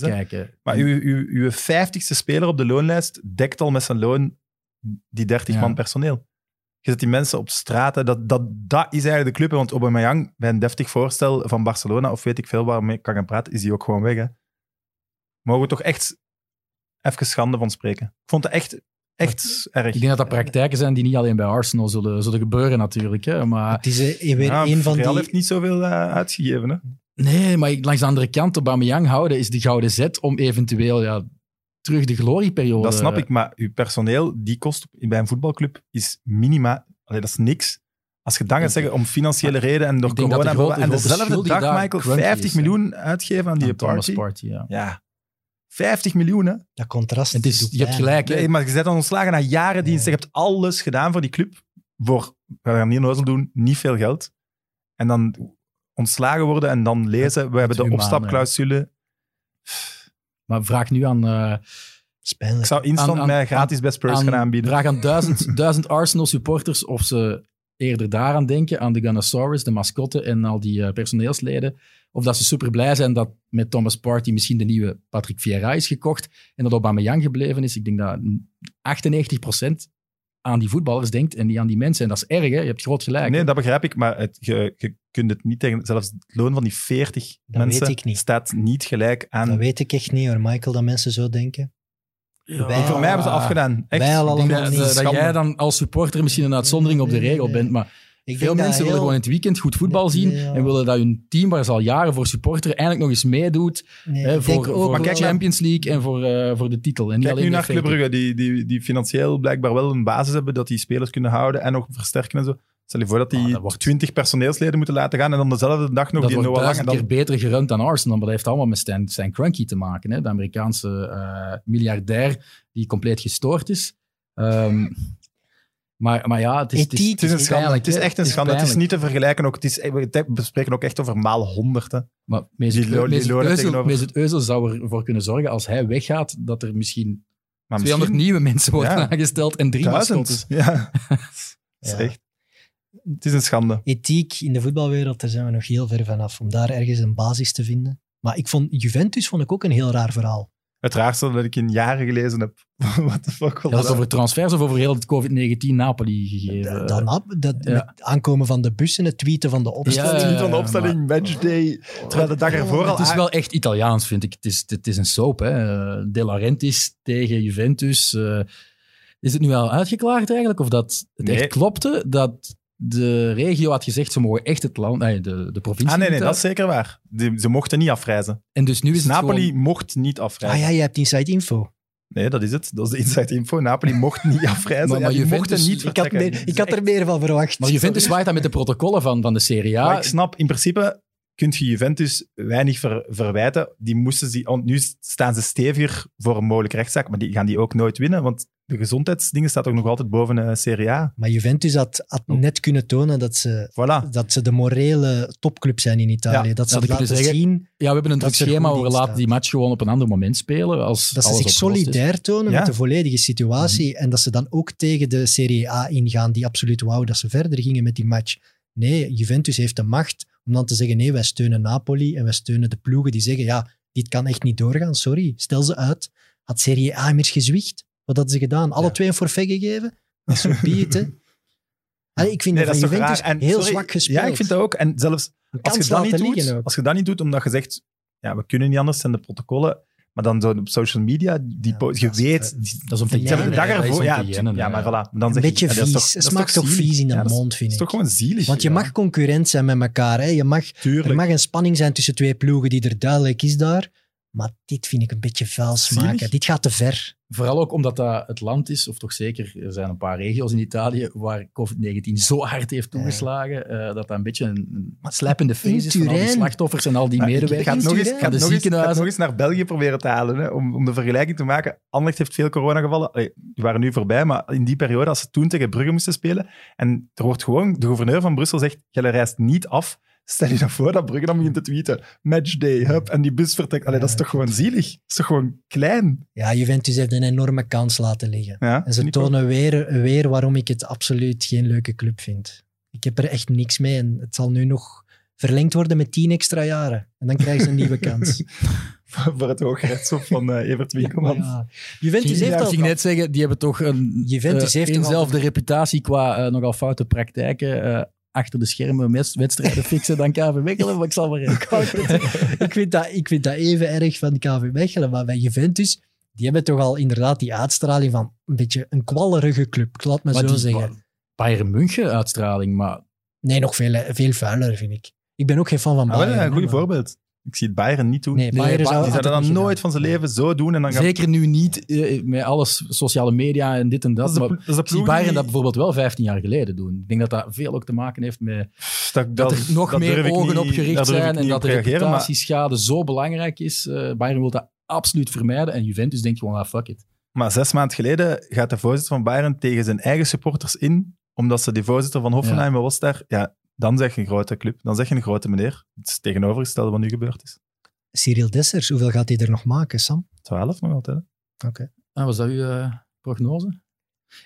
S1: Maar uw, uw, uw 50ste speler op de loonlijst dekt al met zijn loon die 30
S3: Ja.
S1: man personeel. Je zet die mensen op straat. hè. Dat, dat, dat is eigenlijk de club. hè. Want Aubameyang, bij een deftig voorstel van Barcelona, of weet ik veel waarmee ik kan gaan praten, is hij ook gewoon weg. Hè. Mogen we toch echt even schande van spreken. Ik vond het echt, echt erg.
S3: Ik denk dat dat praktijken zijn die niet alleen bij Arsenal zullen, zullen gebeuren natuurlijk. Hè. Maar
S2: Het is eh, weer
S1: Ja,
S2: een van
S1: Real
S2: die...
S1: heeft niet zoveel eh, uitgegeven. Hè.
S3: nee, maar langs de andere kant, Aubameyang houden is de gouden zet om eventueel ja, terug de glorieperiode...
S1: Dat snap ik, maar uw personeel, die kost bij een voetbalclub, is minima. Allee, dat is niks. Als je dan gaat zeggen om financiële redenen en door corona... en dezelfde dag, Michael,
S3: Crunchy
S1: 50
S3: is, hè.
S1: miljoen uitgeven aan die
S3: aan Thomas
S1: party.
S3: Partey, ja.
S1: Ja. 50 miljoen, hè?
S2: Dat contrast
S3: Het is, je hebt gelijk.
S1: Nee, maar je bent dan ontslagen na jaren dienst. Je hebt alles gedaan voor die club. Voor, we gaan hier nooit doen, niet veel geld. En dan ontslagen worden en dan lezen, we hebben de opstapclausule.
S3: Maar vraag nu aan... eh,
S2: pijnlijk.
S1: Ik zou instant
S3: Aan- aan-
S1: mij gratis bij Spurs
S3: aan,
S1: gaan aanbieden.
S3: Vraag aan duizend, duizend Arsenal supporters of ze eerder daaraan denken, aan de Gunnosaurus, de mascotte en al die eh, personeelsleden. Of dat ze super blij zijn dat met Thomas Partey misschien de nieuwe Patrick Vieira is gekocht en dat Aubameyang gebleven is. Ik denk dat 98% aan die voetballers denkt en niet aan die mensen. En dat is erg, hè? Je hebt groot gelijk.
S1: Nee,
S3: hè.
S1: dat begrijp ik, maar het, je, je kunt het niet tegen... Zelfs het loon van die 40
S2: Dat weet
S1: mensen
S2: ik niet.
S1: staat niet gelijk aan...
S2: Dat weet ik echt niet hoor, Michael, dat mensen zo denken. Wij-
S1: Voor mij hebben ze afgedaan. Echt.
S2: Wij al
S1: Ik denk
S2: allemaal
S3: dat,
S2: niet.
S3: dat, jij dan als supporter misschien een uitzondering op de regel bent, maar
S2: Ik
S3: veel
S2: dat
S3: mensen willen
S2: heel-
S3: gewoon in het weekend goed voetbal
S2: Nee,
S3: zien
S2: ja.
S3: en willen dat hun team, waar ze al jaren voor supporteren, eindelijk nog eens meedoet
S2: Nee,
S3: Hè,
S2: ik
S3: voor,
S1: Maar
S3: de
S1: kijk
S3: Champions League en voor, eh, voor de titel. En niet
S1: Kijk
S3: alleen
S1: nu
S3: de
S1: naar Club. Brugge, die, die, die financieel blijkbaar wel een basis hebben, dat die spelers kunnen houden en nog versterken en zo. Stel je voor dat die
S3: Ah, dat wordt-
S1: 20 personeelsleden moeten laten gaan en dan dezelfde dag nog
S3: Dat
S1: die Noah Lang.
S3: Duizend
S1: dan,
S3: keer beter gerund dan Arsenal, maar dat heeft allemaal met Stan, Stan Kroenke te maken. Hè? De Amerikaanse eh, miljardair die compleet gestoord is. Ehm, maar, maar ja, het is, het is,
S2: Ethiek.
S1: het is een schande.
S3: pijnlijk,
S1: Het is
S3: hè.
S1: echt een
S3: Het is
S1: schande. Het is niet te vergelijken. Ook, het is, we bespreken ook echt over maal honderden.
S3: Maar Mesut Özil zou ervoor kunnen zorgen, als hij weggaat, dat er misschien
S1: Maar
S3: 200
S1: misschien
S3: nieuwe mensen worden
S1: Ja.
S3: aangesteld en drie mascottes.
S1: Ja. Dat is
S2: Ja.
S1: echt. Het is een schande.
S2: Ethiek in de voetbalwereld, daar zijn we nog heel ver vanaf. Om daar ergens een basis te vinden. Maar ik vond Juventus vond ik ook een heel raar verhaal.
S1: Het raarste dat ik in jaren gelezen heb. What the fuck was
S3: Dat is
S1: dat?
S3: over transfers of over heel het COVID-19 Napoli gegeven.
S2: Dat, dat, nap- dat
S3: ja.
S2: met aankomen van de bussen, het tweeten van de
S1: Het
S2: opstelling.
S1: stond niet van de
S3: Ja,
S1: opstelling, matchday. Terwijl de dag ervoor al...
S3: Het is wel echt Italiaans, vind ik. Het is, het is een soap. Hè. Eh, De Laurentiis tegen Juventus. Eh, is het nu al uitgeklaagd eigenlijk? Of dat het
S1: Nee.
S3: echt klopte dat de regio had gezegd ze mogen echt het land, nee, de, de provincie
S1: Ah nee, nee, dat is zeker waar. Ze mochten niet afreizen.
S3: En dus nu is
S1: Dus
S3: het
S1: Napoli
S3: gewoon-
S1: mocht niet afreizen.
S2: Ah ja, je hebt inside info.
S1: Nee, dat is het. Dat is de inside info. Napoli mocht niet afreizen.
S3: Maar-
S1: Ja,
S3: maar
S1: die
S3: Juventus-
S1: mochten niet
S3: ik
S2: Ik had, meer, ik had er
S1: echt-
S2: meer van verwacht.
S3: Maar Juventus zwaait dan met de protocollen van, van de Serie A.
S1: Maar ik snap, in principe kun je Juventus weinig ver- verwijten. Die moesten ze, nu staan ze steviger voor een mogelijke rechtszaak, maar die gaan die ook nooit winnen, want de gezondheidsdingen staat ook nog altijd boven de Serie A.
S2: Maar Juventus had, had
S1: Oh.
S2: net kunnen tonen dat ze,
S1: Voilà.
S2: dat ze de morele topclub zijn in Italië.
S1: Ja,
S2: dat ze
S3: dat
S2: laten zien
S3: Ja, we hebben een schema,
S2: goed
S3: we laten die match gewoon op een ander moment spelen. Als
S2: dat ze zich
S3: is.
S2: solidair tonen
S1: Ja.
S2: met de volledige situatie. En dat ze dan ook tegen de Serie A ingaan, die absoluut wou dat ze verder gingen met die match. Nee, Juventus heeft de macht om dan te zeggen: nee, wij steunen Napoli en wij steunen de ploegen die zeggen: ja, dit kan echt niet doorgaan, sorry, stel ze uit. Had Serie A immers gezwicht? Wat hadden ze gedaan? Alle
S1: Ja.
S2: twee een forfait gegeven? Dat is zo be it, hè. Allee, ik vind
S1: Nee,
S2: dat
S1: dat
S2: van Juventus.
S1: En
S2: heel
S1: sorry,
S2: zwak gespeeld.
S1: Ja, ik vind dat ook. En zelfs als je, dat niet doet, als je dat niet doet, omdat je zegt, ja, we kunnen niet anders, zijn de protocollen. Maar dan zo op social media, die
S2: Ja,
S1: po-
S2: dat
S1: je weet... die-
S3: Dat is om te
S1: dag ervoor... Ja,
S3: te jennen,
S1: ja, maar voilà. Dan
S2: Een
S1: zeg
S2: beetje
S1: dat
S2: vies.
S1: toch-
S2: het smaakt toch vies in de mond, vind
S1: Dat
S2: ik.
S1: is toch gewoon zielig.
S2: Want je
S1: ja.
S2: mag concurrent zijn met elkaar. Hè. Je mag, er mag een spanning zijn tussen twee ploegen die er duidelijk is daar. Maar dit vind ik een beetje vuil
S1: Zielig.
S2: smaken. Dit gaat te ver.
S3: Vooral ook omdat dat het land is, of toch zeker, er zijn een paar regio's in Italië waar COVID-19 zo hard heeft toegeslagen, eh, dat dat een beetje een een slap in de face
S2: in
S3: is van al die slachtoffers en al die medewerkers.
S1: Ik ga het nog eens,
S2: Turijn.
S1: ik ga het
S3: De
S1: nog eens, nog naar België proberen te halen. Hè, om, om de vergelijking te maken. Anderlecht heeft veel coronagevallen. Die waren nu voorbij, maar in die periode, als ze toen tegen Brugge moesten spelen, en er wordt gewoon, de gouverneur van Brussel zegt, jij reist niet af. Stel je dan voor dat Brugge dan begint te tweeten. Matchday, hup, en die bus vertrekt. Allee, dat is toch gewoon zielig? Dat is toch gewoon klein?
S2: Ja, Juventus heeft een enorme kans laten liggen.
S1: Ja,
S2: En ze
S1: ik
S2: tonen weer, weer waarom ik het absoluut geen leuke club vind. Ik heb er echt niks mee en het zal nu nog verlengd worden met tien extra jaren. En dan krijgen ze een nieuwe kans.
S1: voor het hoogrechtshof van eh, Evert Winkelman.
S2: ja, Juventus
S3: Ja,
S2: heeft
S3: ik
S2: al...
S3: ging net zeggen, die hebben toch een
S2: Juventus
S3: eh,
S2: heeft toch al-
S3: eenzelfde reputatie qua eh, nogal foute praktijken. Achter de schermen wedstrijden fixen dan KV Mechelen, maar ik zal maar even.
S2: ik, vind dat, ik vind dat even erg van KV Mechelen. Maar bij Juventus, die hebben toch al inderdaad die uitstraling van een beetje een kwallerige club. Ik laat het maar, zo
S3: die
S2: zeggen.
S3: Bayern München uitstraling, maar
S2: Nee, nog veel, veel vuiler, vind ik. Ik ben ook geen fan van
S1: Ah,
S2: Bayern.
S1: een goed
S2: maar-
S1: voorbeeld. Ik zie het Bayern niet doen.
S2: Nee,
S3: Nee,
S2: Bayern
S3: Ba-
S2: zou
S1: die zouden dat nooit van zijn leven zo doen. En dan gaan...
S3: zeker nu niet eh, met alles sociale media en dit en dat.
S1: dat is de,
S3: maar
S1: dat is de
S3: ik zie Bayern
S1: die-
S3: dat bijvoorbeeld wel 15 jaar geleden doen. Ik denk dat dat veel ook te maken heeft met
S1: dat,
S3: dat er nog meer ogen
S1: niet-
S3: op gericht zijn en dat de
S1: maar-
S3: reputatieschade zo belangrijk is. Eh, Bayern wil dat absoluut vermijden en Juventus denkt gewoon, ah, fuck it.
S1: Maar zes maanden geleden gaat de voorzitter van Bayern tegen zijn eigen supporters in, omdat ze die voorzitter van Hoffenheim was daar. Ja, dan zeg je een grote club. Dan zeg je een grote meneer. Het is het tegenovergestelde wat nu gebeurd is.
S2: Cyril Dessers, hoeveel gaat hij er nog maken, Sam?
S1: 12 nog altijd. hè?
S2: Oké.
S3: Ah, was dat uw eh, prognose?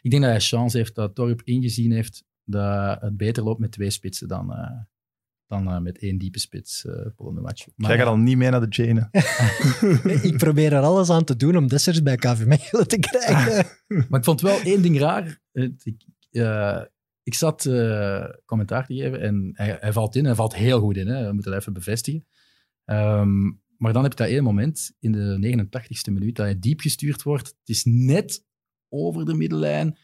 S3: Ik denk dat hij chance heeft dat Torp ingezien heeft dat het beter loopt met twee spitsen dan, eh, dan eh, met één diepe spits uh, volgende match. Maar
S1: Jij gaat al niet mee naar de Jane.
S2: ik probeer er alles aan te doen om Dessers bij KV Mechelen te krijgen.
S3: Maar ik vond wel één ding raar. Ik, eh, ik zat eh, commentaar te geven en hij, hij valt in. Hij valt heel goed in. Hè. We moeten dat even bevestigen. Ehm, maar dan heb je dat één moment in de 89ste minuut dat hij diep gestuurd wordt. Het is net over de middellijn.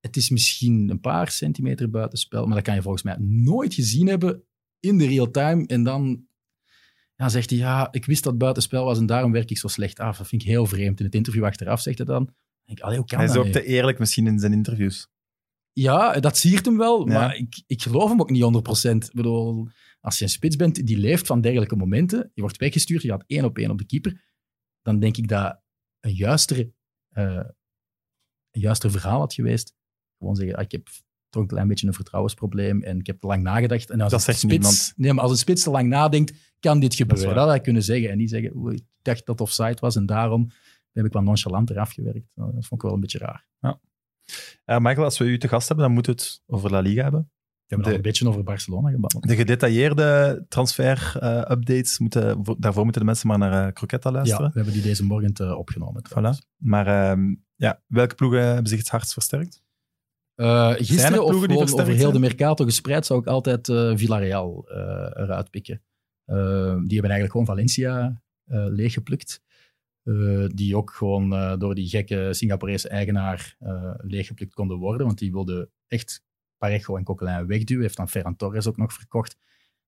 S3: Het is misschien een paar centimeter buitenspel, maar dat kan je volgens mij nooit gezien hebben in de real time. En dan ja, zegt hij, ja, ik wist dat het buitenspel was en daarom werk ik zo slecht af. Dat vind ik heel vreemd. In het interview achteraf zegt hij dan. Denk ik, allee, hoe kan
S1: Hij is ook te eerlijk misschien in zijn interviews.
S3: Ja, dat siert hem wel,
S1: Ja.
S3: maar ik, ik geloof hem ook niet 100%. Ik bedoel, als je een spits bent die leeft van dergelijke momenten, je wordt weggestuurd, je gaat één op één op de keeper, dan denk ik dat een juistere, eh, een juister verhaal had geweest. Gewoon zeggen, ah, ik heb toch een klein beetje een vertrouwensprobleem en ik heb te lang nagedacht. En als
S1: Dat
S3: een
S1: zegt
S3: spits,
S1: niemand.
S3: Nee, maar als een spits te lang nadenkt, kan dit gebeuren. Dat, had hij kunnen zeggen. En niet zeggen, oei, ik dacht dat het offside was en daarom heb ik wat nonchalanter afgewerkt. Dat vond ik wel een beetje raar.
S1: Eh, Michael, als we u te gast hebben, dan moeten we het over La Liga hebben.
S3: We hebben al een beetje over Barcelona gebabbeld.
S1: De gedetailleerde transfer-updates, moeten, voor- daarvoor moeten de mensen maar naar uh, Croquetta
S3: Ja,
S1: luisteren.
S3: we hebben die deze morgen te opgenomen.
S1: Voilà. Maar ehm, ja, welke ploegen hebben zich het hardst versterkt?
S3: Eh,
S1: er
S3: gisteren, of gewoon over heel de? Mercato gespreid, zou ik altijd eh, Villarreal eh, eruit pikken. Eh, die hebben eigenlijk gewoon Valencia eh, leeggeplukt. Eh, die ook gewoon eh, door die gekke Singaporese eigenaar eh, leeggeplukt konden worden. Want die wilde echt Parejo en Coquelin wegduwen. Heeft dan Ferran Torres ook nog verkocht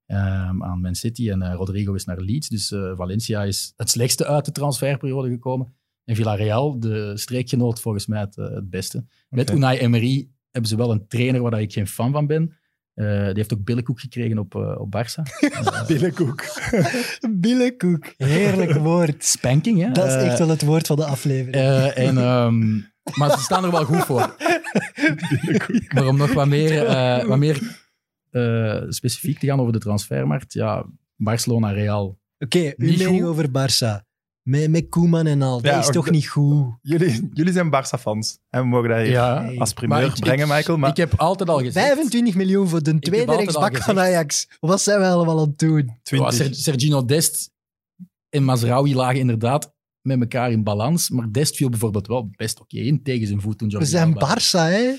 S3: ehm, aan Man City. En Rodrigo is naar Leeds. Dus Valencia is het slechtste uit de transferperiode gekomen. En Villarreal, de streekgenoot, volgens mij het, het beste. Met. Unai Emery hebben ze wel een trainer waar ik geen fan van ben. Eh, die heeft ook billenkoek gekregen op, eh, op Barça. Eh,
S1: Billenkoek.
S2: Billenkoek. Heerlijk woord.
S3: spanking, hè?
S2: Dat is echt wel het woord van de aflevering.
S3: eh, en, ehm, maar ze staan er wel goed voor. Maar om nog wat meer, eh, wat meer eh, specifiek te gaan over de transfermarkt. Ja, Barcelona, Real.
S2: Oké, uw
S3: niet
S2: mening over Barça. Met, met Koeman en al. Dat is toch
S1: de-
S2: niet goed.
S1: Jullie, jullie zijn Barça-fans. En we mogen dat hier
S3: Ja,
S1: als primeur
S3: Maar ik-
S1: brengen,
S3: ik-
S1: Michael. Maar
S3: Ik heb altijd al gezegd...
S2: 25 miljoen voor de tweede rechtsbak van Ajax. Wat zijn we allemaal aan het doen?
S3: Ja,
S1: 20.
S3: Ser- Sergino Dest en Mazraoui lagen inderdaad met elkaar in balans. Maar Dest viel bijvoorbeeld wel best oké in tegen zijn voet toen
S2: We zijn Barça, hè?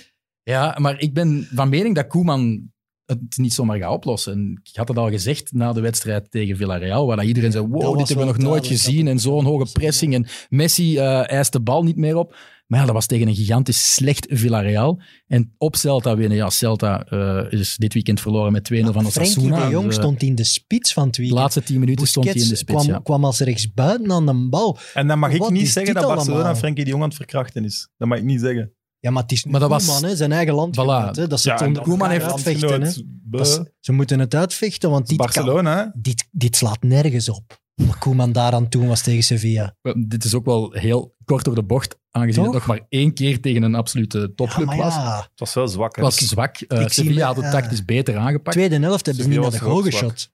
S3: Ja, maar ik ben van mening dat Koeman het niet zomaar gaat oplossen. En ik had het al gezegd na de wedstrijd tegen Villarreal, waar dat iedereen zei, wow, dit hebben we nog nooit gezien en zo'n hoge pressing. En Messi eh eist de bal niet meer op. Maar ja, dat was tegen een gigantisch slecht Villarreal. En op Celta winnen. Ja, Celta eh, is dit weekend verloren met 2-0 van
S2: Frenkie
S3: Osasuna.
S2: de Jong
S3: Dus, eh,
S2: stond in de spits van het
S3: de
S2: weekend.
S3: laatste tien minuten stond hij in de spits.
S2: kwam,
S3: ja.
S2: kwam als rechtsbuiten aan de bal.
S1: En dan mag ik
S2: Wat
S1: niet zeggen dat Barcelona
S2: allemaal?
S1: Frenkie de Jong aan het verkrachten is. Dat mag ik niet zeggen.
S2: Ja, maar het is
S3: Maar dat was-
S2: Koeman, hè, zijn eigen landgenoot.
S3: Voilà.
S2: hè, dat ze het onder
S1: dat-
S3: Koeman heeft
S2: uitvechten. Dat is-
S1: Buh.
S2: ze moeten het uitvechten, want dit,
S1: Barcelona,
S2: dit, dit slaat nergens op. Wat Koeman daaraan toen was tegen Sevilla.
S3: Dit is ook wel heel kort door de bocht, aangezien
S2: Toch?
S3: het nog maar één keer tegen een absolute
S2: Ja,
S3: topclub was.
S2: ja,
S1: Het was wel zwak.
S3: Het was zwak.
S2: Ik zie
S3: Sevilla
S2: me-
S3: had het
S2: ja.
S3: tactisch beter aangepakt.
S2: tweede helft hebben ze niet naar de
S1: was zwak.
S2: geschot.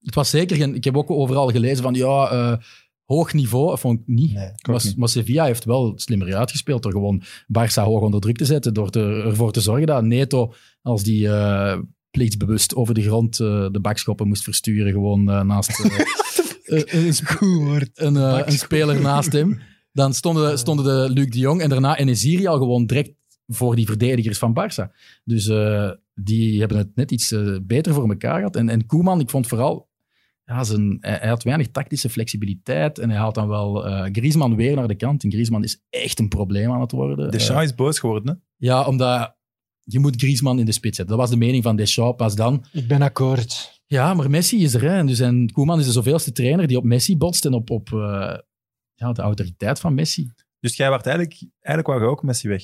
S3: Het was zeker. Ik heb ook overal gelezen van, ja, eh, hoog niveau. Vond ik niet.
S2: Nee.
S3: Maar,
S1: niet.
S3: maar Sevilla heeft wel slimmer uitgespeeld door gewoon Barça hoog onder druk te zetten. Door te, ervoor te zorgen dat Neto, als die eh plichtsbewust over de grond eh, de bakschoppen moest versturen, gewoon eh, naast een, een, een speler naast hem. Dan stonden, stonden de Luc de Jong en daarna Enesiri al gewoon direct voor die verdedigers van Barça. Dus die hebben het net iets beter voor elkaar gehad. En, en Koeman, ik vond vooral... Ja, zijn, hij, hij had weinig tactische flexibiliteit en hij haalt dan wel eh Griezmann weer naar de kant. En Griezmann is echt een probleem aan het worden.
S1: Deschamps
S3: Eh,
S1: is boos geworden, hè?
S3: ja, omdat je moet Griezmann in de spits zetten. Dat was de mening van Deschamps. Pas dan
S2: Ik ben akkoord.
S3: ja, maar Messi is er. Hè. En, dus, en Koeman is de zoveelste trainer die op Messi botst en op, op eh, ja, de autoriteit van Messi.
S1: Dus jij werd eigenlijk, eigenlijk wou je ook Messi weg.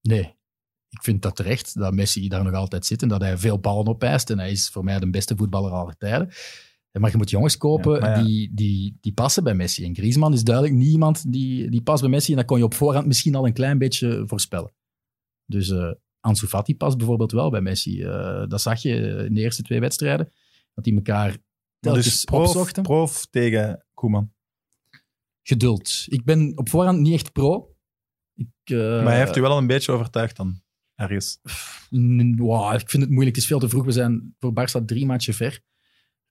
S3: Nee. Ik vind dat terecht dat Messi daar nog altijd zit en dat hij veel ballen opeist. En hij is voor mij de beste voetballer aller tijden. Maar je moet jongens kopen
S1: Ja, maar ja.
S3: Die, die, die passen bij Messi. En Griezmann is duidelijk niet iemand die, die past bij Messi. En dat kon je op voorhand misschien al een klein beetje voorspellen. Dus eh Ansu Fati past bijvoorbeeld wel bij Messi. Eh, dat zag je in de eerste twee wedstrijden. Dat die elkaar
S1: Maar
S3: telkens
S1: dus prof,
S3: opzochten.
S1: prof tegen Koeman.
S3: Geduld. Ik ben op voorhand niet echt pro. Ik, eh,
S1: maar hij heeft u wel al een beetje overtuigd dan, ergens.
S3: wow, ik vind het moeilijk. Het is veel te vroeg. We zijn voor Barça drie matchen ver.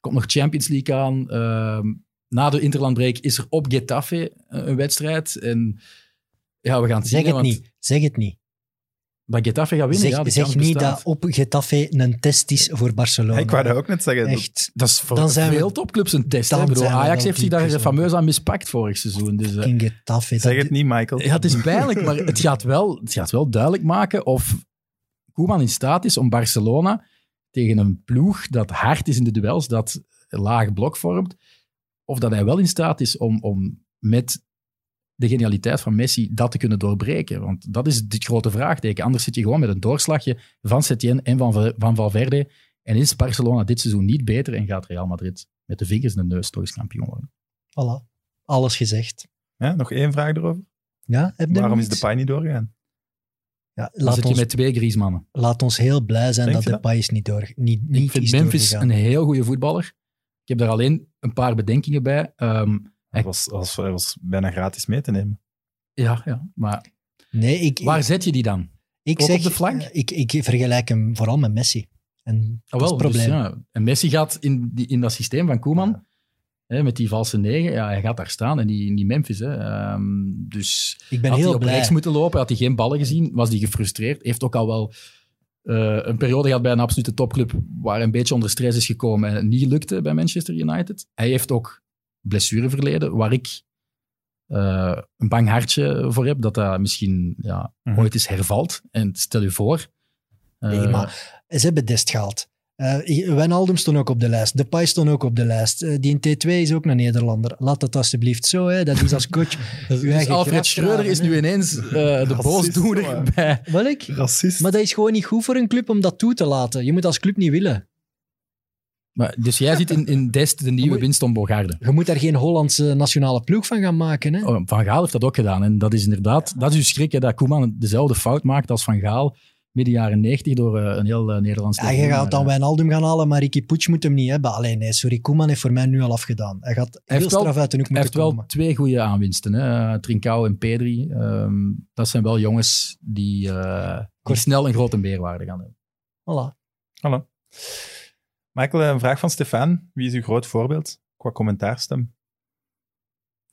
S3: Komt nog Champions League aan. Ehm, na de interlandbreek is er op Getafe eh, een wedstrijd. En ja, we gaan het zien.
S2: Zeg het
S3: want
S2: niet. Zeg het niet.
S3: Dat Getafe gaat winnen,
S2: Zeg,
S3: ja,
S2: zeg niet dat op Getafe een test is voor Barcelona.
S1: Ik wou dat ook net zeggen.
S2: Echt.
S3: Dat is voor
S2: Dan zijn we-
S3: veel topclubs een test. hè.
S2: dan we
S3: Ajax heeft zich daar fameus aan mispakt vorig seizoen. Dus, eh,
S2: In Getafe.
S1: Zeg
S2: dat-
S1: het niet, Michael.
S3: Ja, het is pijnlijk, maar het gaat, wel, het gaat wel duidelijk maken of Koeman in staat is om Barcelona tegen een ploeg dat hard is in de duels, dat een laag blok vormt, of dat hij wel in staat is om, om met de genialiteit van Messi dat te kunnen doorbreken. Want dat is het grote vraagteken. Anders zit je gewoon met een doorslagje van Setien en van, van Valverde. En is Barcelona dit seizoen niet beter en gaat Real Madrid met de vingers in de neus toch eens kampioen worden.
S2: Voilà. Alles gezegd.
S1: Ja, nog één vraag erover.
S2: Ja, heb je
S1: Waarom is de? Pai niet doorgegaan?
S2: Ja,
S3: Dan
S2: laat,
S3: zit je
S2: ons,
S3: met twee Griezmannen.
S2: laat ons heel blij zijn
S1: Denk
S2: dat
S1: je
S2: de is niet door. Niet, niet
S3: Ik vind
S2: is
S3: Memphis
S2: doorgegaan.
S3: een heel goede voetballer. Ik heb daar alleen een paar bedenkingen bij. Ehm,
S1: Hij was, was, hij was bijna gratis mee te nemen.
S3: ja, ja, maar
S2: Nee, ik,
S3: waar
S2: ik,
S3: zet je die dan?
S2: ik
S3: ook
S2: zeg,
S3: op de flank?
S2: eh, Ik, ik vergelijk hem vooral met Messi. En dat is het
S3: dus
S2: probleem.
S3: ja. En Messi gaat in, die, in dat systeem van Koeman, hè, met die valse negen, ja, hij gaat daar staan en die, Memphis. Hè. Ehm, dus
S2: Ik ben
S3: had hij
S2: heel
S3: op
S2: blij.
S3: rechts moeten lopen, had hij geen ballen gezien, was hij gefrustreerd. Heeft ook al wel eh, een periode gehad bij een absolute topclub waar hij een beetje onder stress is gekomen en het niet lukte bij Manchester United. Hij heeft ook blessureverleden, waar ik eh, een bang hartje voor heb, dat dat misschien ja,
S1: Mhm.
S3: ooit eens hervalt. En stel je voor... eh,
S2: Nee, maar ze hebben Dest gehaald. Eh Wijnaldum stond ook op de lijst. Depay stond ook op de lijst. Eh, die in T2 is ook een Nederlander. Laat dat alsjeblieft zo. Hè. Dat is als coach.
S3: Dus
S2: Uw eigen
S3: Alfred Schreuder is nu ineens eh, de boosdoener bij...
S2: Welk?
S1: Racist.
S2: Maar dat is gewoon niet goed voor een club om dat toe te laten. Je moet als club niet willen.
S3: Maar, dus jij ziet in, in Dest de nieuwe
S2: moet-
S3: Winston Bogarde.
S2: Je moet daar geen Hollandse nationale ploeg van gaan maken. Hè.
S3: Oh, Van Gaal heeft dat ook gedaan. En dat is inderdaad... Dat is uw schrik, hè, dat Koeman dezelfde fout maakt als Van Gaal midden jaren 90 door eh, een heel eh, Nederlands
S2: Ja, je gaat dan
S3: eh,
S2: Wijnaldum gaan halen, maar Ricky Puig moet hem niet hebben. Alleen nee, sorry, Koeman heeft voor mij nu al afgedaan. Hij gaat heel
S3: wel-
S2: straf uit de hoek
S3: Hij heeft
S2: moeten
S3: wel
S2: komen.
S3: twee goede aanwinsten. Hè? Trincao en Pedri. Ehm, dat zijn wel jongens die, eh, die
S2: Kort.
S3: snel een grote meerwaarde gaan hebben.
S2: Voilà.
S1: Hallo. Michael, een vraag van Stefan. Wie is uw groot voorbeeld qua commentaarstem?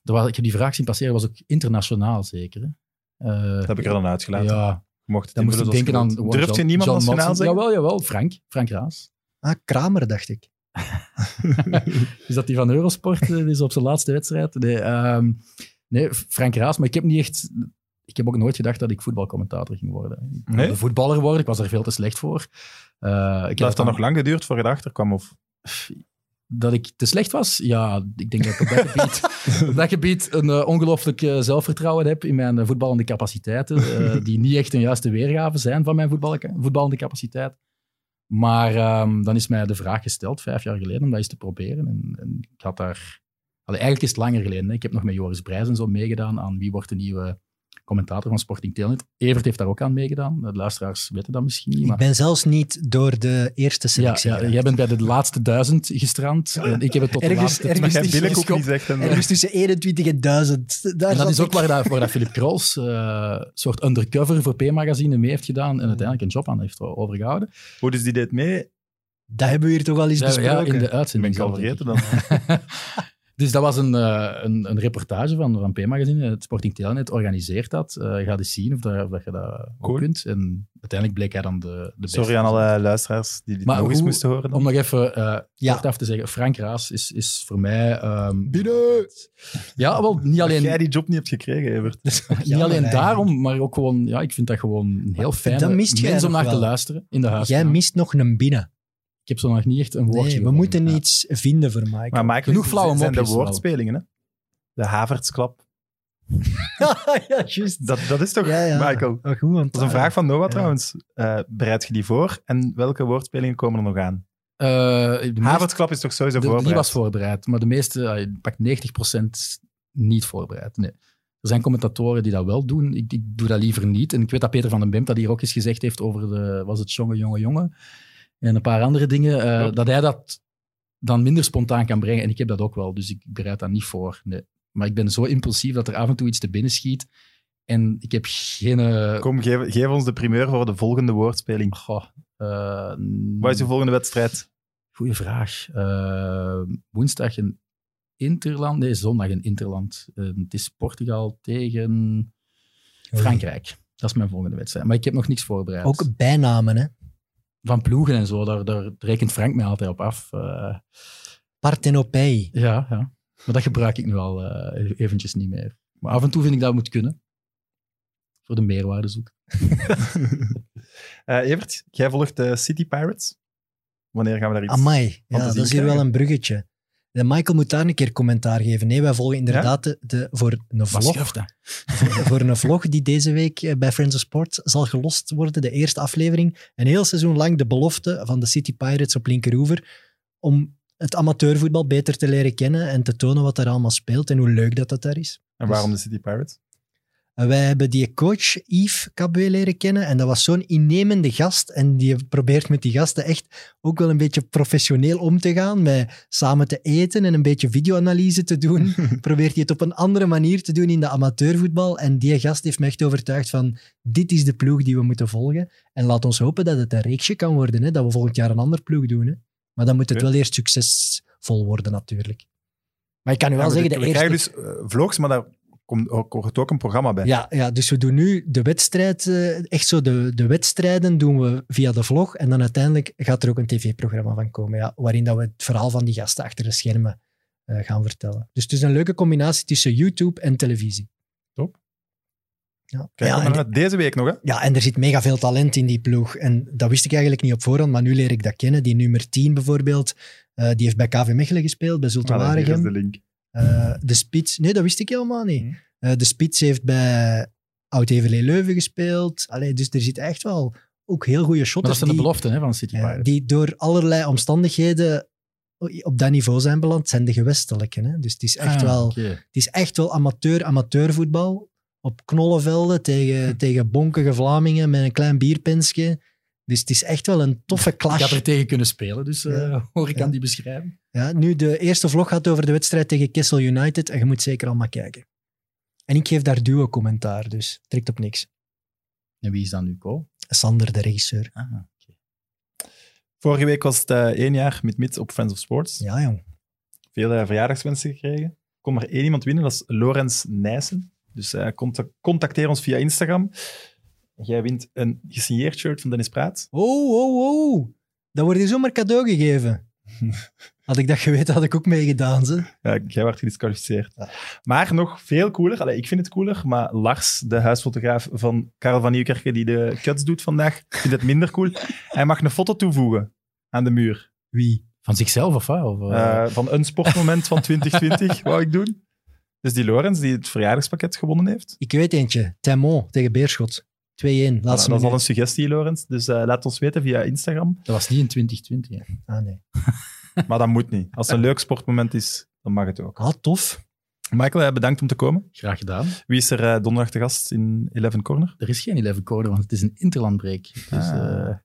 S3: Er was, ik heb die vraag zien passeren, was ook internationaal zeker. Hè? Eh,
S1: Dat heb ik er dan uitgelaten.
S3: Ja,
S1: mocht
S3: Dan moest ik
S1: invullen
S3: denken aan...
S1: Durft je niemand
S3: John
S1: nationaal zeggen?
S3: Jawel, jawel. Frank. Frank Raas.
S2: Ah, Kramer, dacht ik.
S3: Is dat die van Eurosport? eh, Die is op zijn laatste wedstrijd? Nee, ehm, nee, Frank Raas. Maar ik heb niet echt... Ik heb ook nooit gedacht dat ik voetbalcommentator ging worden. Ik wilde
S1: Nee?
S3: voetballer worden. Ik was er veel te slecht voor. Eh, ik heb
S1: Dat heeft dan nog lang geduurd voor je erachter kwam? Of?
S3: Dat ik te slecht was? Ja, ik denk dat ik op dat gebied, op dat gebied een eh, ongelooflijk eh, zelfvertrouwen heb in mijn eh, voetballende capaciteiten, die niet echt een juiste weergave zijn van mijn voetbal- voetballende capaciteit. Maar ehm, dan is mij de vraag gesteld, vijf jaar geleden, om dat eens te proberen. En, en ik had daar... Allee, eigenlijk is het langer geleden. Hè. Ik heb nog met Joris Brijs en zo meegedaan aan wie wordt de nieuwe commentator van Sporting Telnet. Evert heeft daar ook aan meegedaan. De luisteraars weten dat misschien niet.
S2: Ik
S3: Maar...
S2: ben zelfs niet door de eerste
S3: Ja,
S2: selectie
S3: ja,
S2: geraakt.
S3: jij bent bij de laatste duizend gestrand. En ik heb het tot de
S2: Ergens-
S3: laatste
S2: ergens
S1: Maar jij
S2: tussen-
S1: ook niet zegt.
S2: Ergens tussen 21 en 1000. Daar
S3: En dat is ook
S2: ik.
S3: waar, dat, waar dat Philip Krols eh, een soort undercover voor P-magazine mee heeft gedaan en uiteindelijk een job aan heeft overgehouden.
S1: Hoe dus die deed mee?
S2: Dat hebben we hier toch al eens
S3: Ja, ja,
S2: besproken.
S3: in de
S1: Dat ben
S3: uitzending.
S1: ik al vergeten dan.
S3: Dus dat was een, eh, een, een reportage van, van P-magazine. Het Sporting Telenet organiseert dat. Eh ga eens zien of, dat, of dat je dat ook kunt. En uiteindelijk bleek hij dan de, de beste.
S1: Sorry aan alle luisteraars die dit
S3: Maar
S1: nog eens moesten horen. Dan.
S3: Om nog even eh
S2: Ja.
S3: kort af te zeggen, Frank Raas is, is voor mij... ehm,
S2: Binnen!
S3: Ja, wel, niet
S1: Dat
S3: alleen,
S1: jij die job niet hebt gekregen, Evert.
S3: niet
S2: Jammer
S3: alleen
S2: eigenlijk.
S3: daarom, maar ook gewoon... Ja, ik vind dat gewoon een heel
S2: dat jij
S3: mens om naar te luisteren in de
S2: Jij
S3: huiskamer.
S2: mist nog een binnen.
S3: Ik heb zo nog niet echt een woordje
S2: Nee, we moeten
S3: Ja.
S2: iets vinden voor Michael.
S1: Maar Michael,
S3: Genoeg flauwe
S1: zijn de woordspelingen, hè? De Havertsklap.
S2: ja, juist.
S1: Dat, dat is toch,
S2: Ja, ja.
S1: Michael?
S2: Oh, goed, want,
S1: Dat is een vraag van Noah
S2: Ja.
S1: trouwens. Eh, bereid je die voor? En welke woordspelingen komen er nog aan?
S3: Eh, de
S1: Havertsklap is toch sowieso
S3: de-
S1: voorbereid?
S3: Die was voorbereid, maar de meeste, uh, pak 90% niet voorbereid. Nee. Er zijn commentatoren die dat wel doen. Ik, ik doe dat liever niet. En ik weet dat Peter van den Bemt dat hier ook eens gezegd heeft over de, was het jonge, jonge, jonge. En een paar andere dingen. eh, dat hij dat dan minder spontaan kan brengen. En ik heb dat ook wel, dus ik bereid dat niet voor. Nee. Maar ik ben zo impulsief dat er af en toe iets te binnen schiet. En ik heb geen... eh,
S1: Kom, geef, geef ons de primeur voor de volgende woordspeling.
S3: goh, eh,
S1: Wat is de volgende wedstrijd?
S3: Goeie vraag. Woensdag een Interland. Nee, zondag een Interland. Het is Portugal tegen Frankrijk. Dat is mijn volgende wedstrijd. Maar ik heb nog niks voorbereid.
S2: Ook bijnamen, hè.
S3: Van ploegen en zo, daar, daar rekent Frank mij altijd op af. Eh,
S2: Partenopei.
S3: ja, ja. Maar dat gebruik ik nu al eh, eventjes niet meer. Maar af en toe vind ik dat moet kunnen. Voor de meerwaarde zoeken.
S1: Eh, Evert, jij volgt de City Pirates. Wanneer gaan we daar iets
S2: Amai.
S1: van
S2: Ja,
S1: te
S2: dat is hier wel een bruggetje. De Michael moet daar een keer commentaar geven. Nee, wij volgen inderdaad de, de- voor, een vlog,
S3: dat?
S2: voor een vlog die deze week eh, bij Friends of Sport zal gelost worden. De eerste aflevering. Een heel seizoen lang de belofte van de City Pirates op linkeroever. Om het amateurvoetbal beter te leren kennen en te tonen wat er allemaal speelt en hoe leuk dat dat daar is.
S1: En waarom de City Pirates?
S2: En wij hebben die coach Yves Cabue leren kennen en dat was zo'n innemende gast. En die probeert met die gasten echt ook wel een beetje professioneel om te gaan, met samen te eten en een beetje videoanalyse te doen. probeert hij het op een andere manier te doen in de amateurvoetbal. En die gast heeft me echt overtuigd van, dit is de ploeg die we moeten volgen. En laat ons hopen dat het een reeksje kan worden, hè, dat we volgend jaar een ander ploeg doen. Hè. Maar dan moet het wel eerst succesvol worden natuurlijk. Maar ik kan u wel
S1: Ja,
S2: zeggen, de
S1: we
S2: eerste...
S1: krijgen dus eh, vlogs, maar daar komt ook, hoort ook een programma bij.
S2: Ja, ja, dus we doen nu de wedstrijd, eh, echt zo de, de wedstrijden doen we via de vlog en dan uiteindelijk gaat er ook een tv-programma van komen, ja, waarin dat we het verhaal van die gasten achter de schermen eh, gaan vertellen. Dus het is een leuke combinatie tussen YouTube en televisie.
S1: Top.
S2: Ja,
S1: Kijk,
S2: ja, en,
S1: deze week nog, hè?
S2: ja, en er zit mega veel talent in die ploeg. En dat wist ik eigenlijk niet op voorhand, maar nu leer ik dat kennen. Die nummer 10 bijvoorbeeld, eh, die heeft bij KV Mechelen gespeeld, bij Zulte
S1: Ah, hier is
S2: Waregem.
S1: de link.
S2: Eh, de Spits, nee, dat wist ik helemaal niet.
S1: Hm.
S2: Eh, de Spits heeft bij Oud-Heverlee Leuven gespeeld. Allee, dus er zit echt wel ook heel goede
S3: Maar dat zijn de beloften hè, van City Pirates.
S2: die door allerlei omstandigheden op dat niveau zijn beland, zijn de gewestelijke. Hè? Dus het is echt,
S3: Ah,
S2: wel, het is echt wel amateur, amateurvoetbal. Op knollenvelden tegen, tegen bonkige Vlamingen met een klein bierpensje. Dus het is echt wel een toffe
S3: Ik had
S2: clash.
S3: er tegen kunnen spelen, dus eh, hoor ik
S2: Ja.
S3: aan die beschrijving.
S2: Ja, nu, de eerste vlog gaat over de wedstrijd tegen Kessel United en je moet zeker allemaal kijken. En ik geef daar duo-commentaar, dus trekt op niks.
S3: En wie is dan nu Co?
S2: Sander, de regisseur.
S3: Ah.
S1: Vorige week was het eh, één jaar met Mits op Friends of Sports.
S2: Ja, jong.
S1: Veel eh, verjaardagswensen gekregen. Kon maar één iemand winnen, dat is Lorenz Nijssen. Dus contact- contacteer ons via Instagram. Jij wint een gesigneerd shirt van Dennis Praat.
S2: Oh, oh, oh. Dat wordt je zomaar cadeau gegeven. Had ik dat geweten, had ik ook meegedaan. Ze.
S1: Ja, jij wordt gedisqualificeerd. Maar nog veel cooler, allee, ik vind het cooler, maar Lars, de huisfotograaf van Karel van Nieuwkerken, die de cuts doet vandaag, vindt het minder cool. Hij mag een foto toevoegen aan de muur.
S2: Wie?
S3: Van zichzelf of wat? Of, eh,
S1: Eh, van een sportmoment van 2020, wou ik doen. Dus die Lorenz, die het verjaardagspakket gewonnen heeft.
S2: Ik weet eentje. Temon tegen Beerschot. 2-1.
S1: Voilà,
S2: Laatste
S1: dat is al een suggestie, Lorenz. Dus eh, laat ons weten via Instagram.
S3: dat was niet in 2020. hè.
S2: Ah, nee.
S1: Maar dat moet niet. Als het een leuk sportmoment is, dan mag het ook.
S2: Ah, tof.
S1: Michael, bedankt om te komen.
S3: Graag gedaan.
S1: Wie is er eh, donderdag te gast in Eleven Corner?
S3: Er is geen 11 code, want het is een interlandbreak. Dus,
S1: Ah.
S3: eh,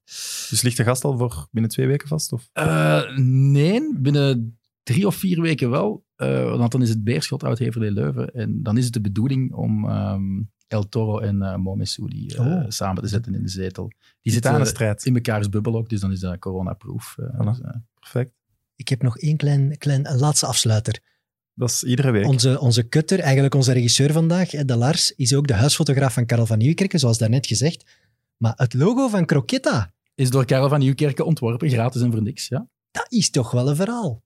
S1: Dus ligt de gast al voor binnen twee weken vast? Of?
S3: Eh, nee, binnen drie of vier weken wel. Eh, want dan is het Beerschot uit Heverlee Leuven. En dan is het de bedoeling om ehm, El Toro en uh, Momesoudi eh,
S2: Oh.
S3: samen te zetten in de zetel. Die zitten
S1: Titanenstrijd.
S3: in mekaars bubbel ook, dus dan is dat coronaproof. eh,
S1: Voilà.
S3: dus, eh,
S1: Perfect.
S2: Ik heb nog één klein, klein een laatste afsluiter.
S1: Dat is iedere week.
S2: Onze, onze kutter, eigenlijk onze regisseur vandaag, de Lars, is ook de huisfotograaf van Karel van Nieuwkerken, zoals daarnet gezegd. Maar het logo van Croquetta,
S3: is door Karel van Nieuwkerken ontworpen, gratis en voor niks. Ja.
S2: dat is toch wel een verhaal.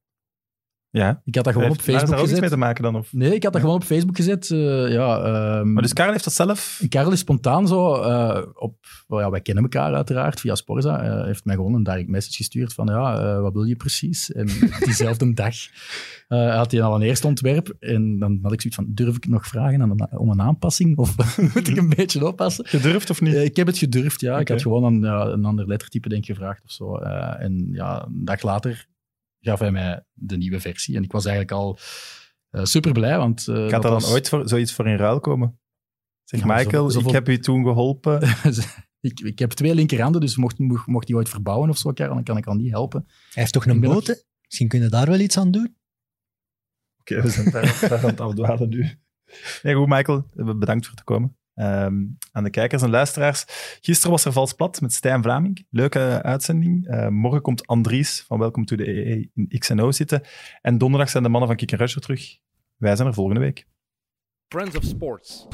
S1: Ja.
S3: Ik had dat gewoon op
S1: Heeft daar
S3: Facebook
S1: ook iets mee
S3: gezet.
S1: te maken dan? Of?
S3: Nee, ik had dat gewoon op Facebook gezet. eh, ja, ehm,
S1: Maar dus Karel heeft dat zelf...
S3: Karel is spontaan zo eh, op... ja, wij kennen elkaar uiteraard via Sporza. eh, heeft mij gewoon een direct message gestuurd van ja, wat wil je precies? En diezelfde dag had hij al een eerste ontwerp. En dan had ik zoiets van, durf ik nog vragen aan een- om een aanpassing? Of moet ik een beetje oppassen?
S1: Gedurfd of niet?
S3: Ik heb het gedurfd, ja. Ik had gewoon een, een ander lettertype denk ik gevraagd of zo. En ja, een dag later gaf hij mij de nieuwe versie. En ik was eigenlijk al super blij, want... eh,
S1: Gaat
S3: dat
S1: er dan
S3: was-
S1: ooit voor, zoiets voor in ruil komen? Zeg,
S3: Ja,
S1: Michael,
S3: zo-
S1: ik heb u toen geholpen.
S3: ik, ik heb twee linkerhanden, dus mocht, mocht, die ooit verbouwen of zo, dan kan ik al niet helpen.
S2: Hij heeft toch een boot? Misschien kunnen we daar wel iets aan doen.
S1: Oké, we zijn daar, daar aan het afdwalen nu. Nee, goed, Michael. Bedankt voor te komen. Ehm, aan de kijkers en luisteraars. Gisteren was er Vals Plat met Stijn Vlaming. Leuke uitzending. Eh, morgen komt Andries van Welcome to the EE in XNO zitten. En donderdag zijn de mannen van Kick Rusher terug. Wij zijn er volgende week.
S4: Friends of Sports.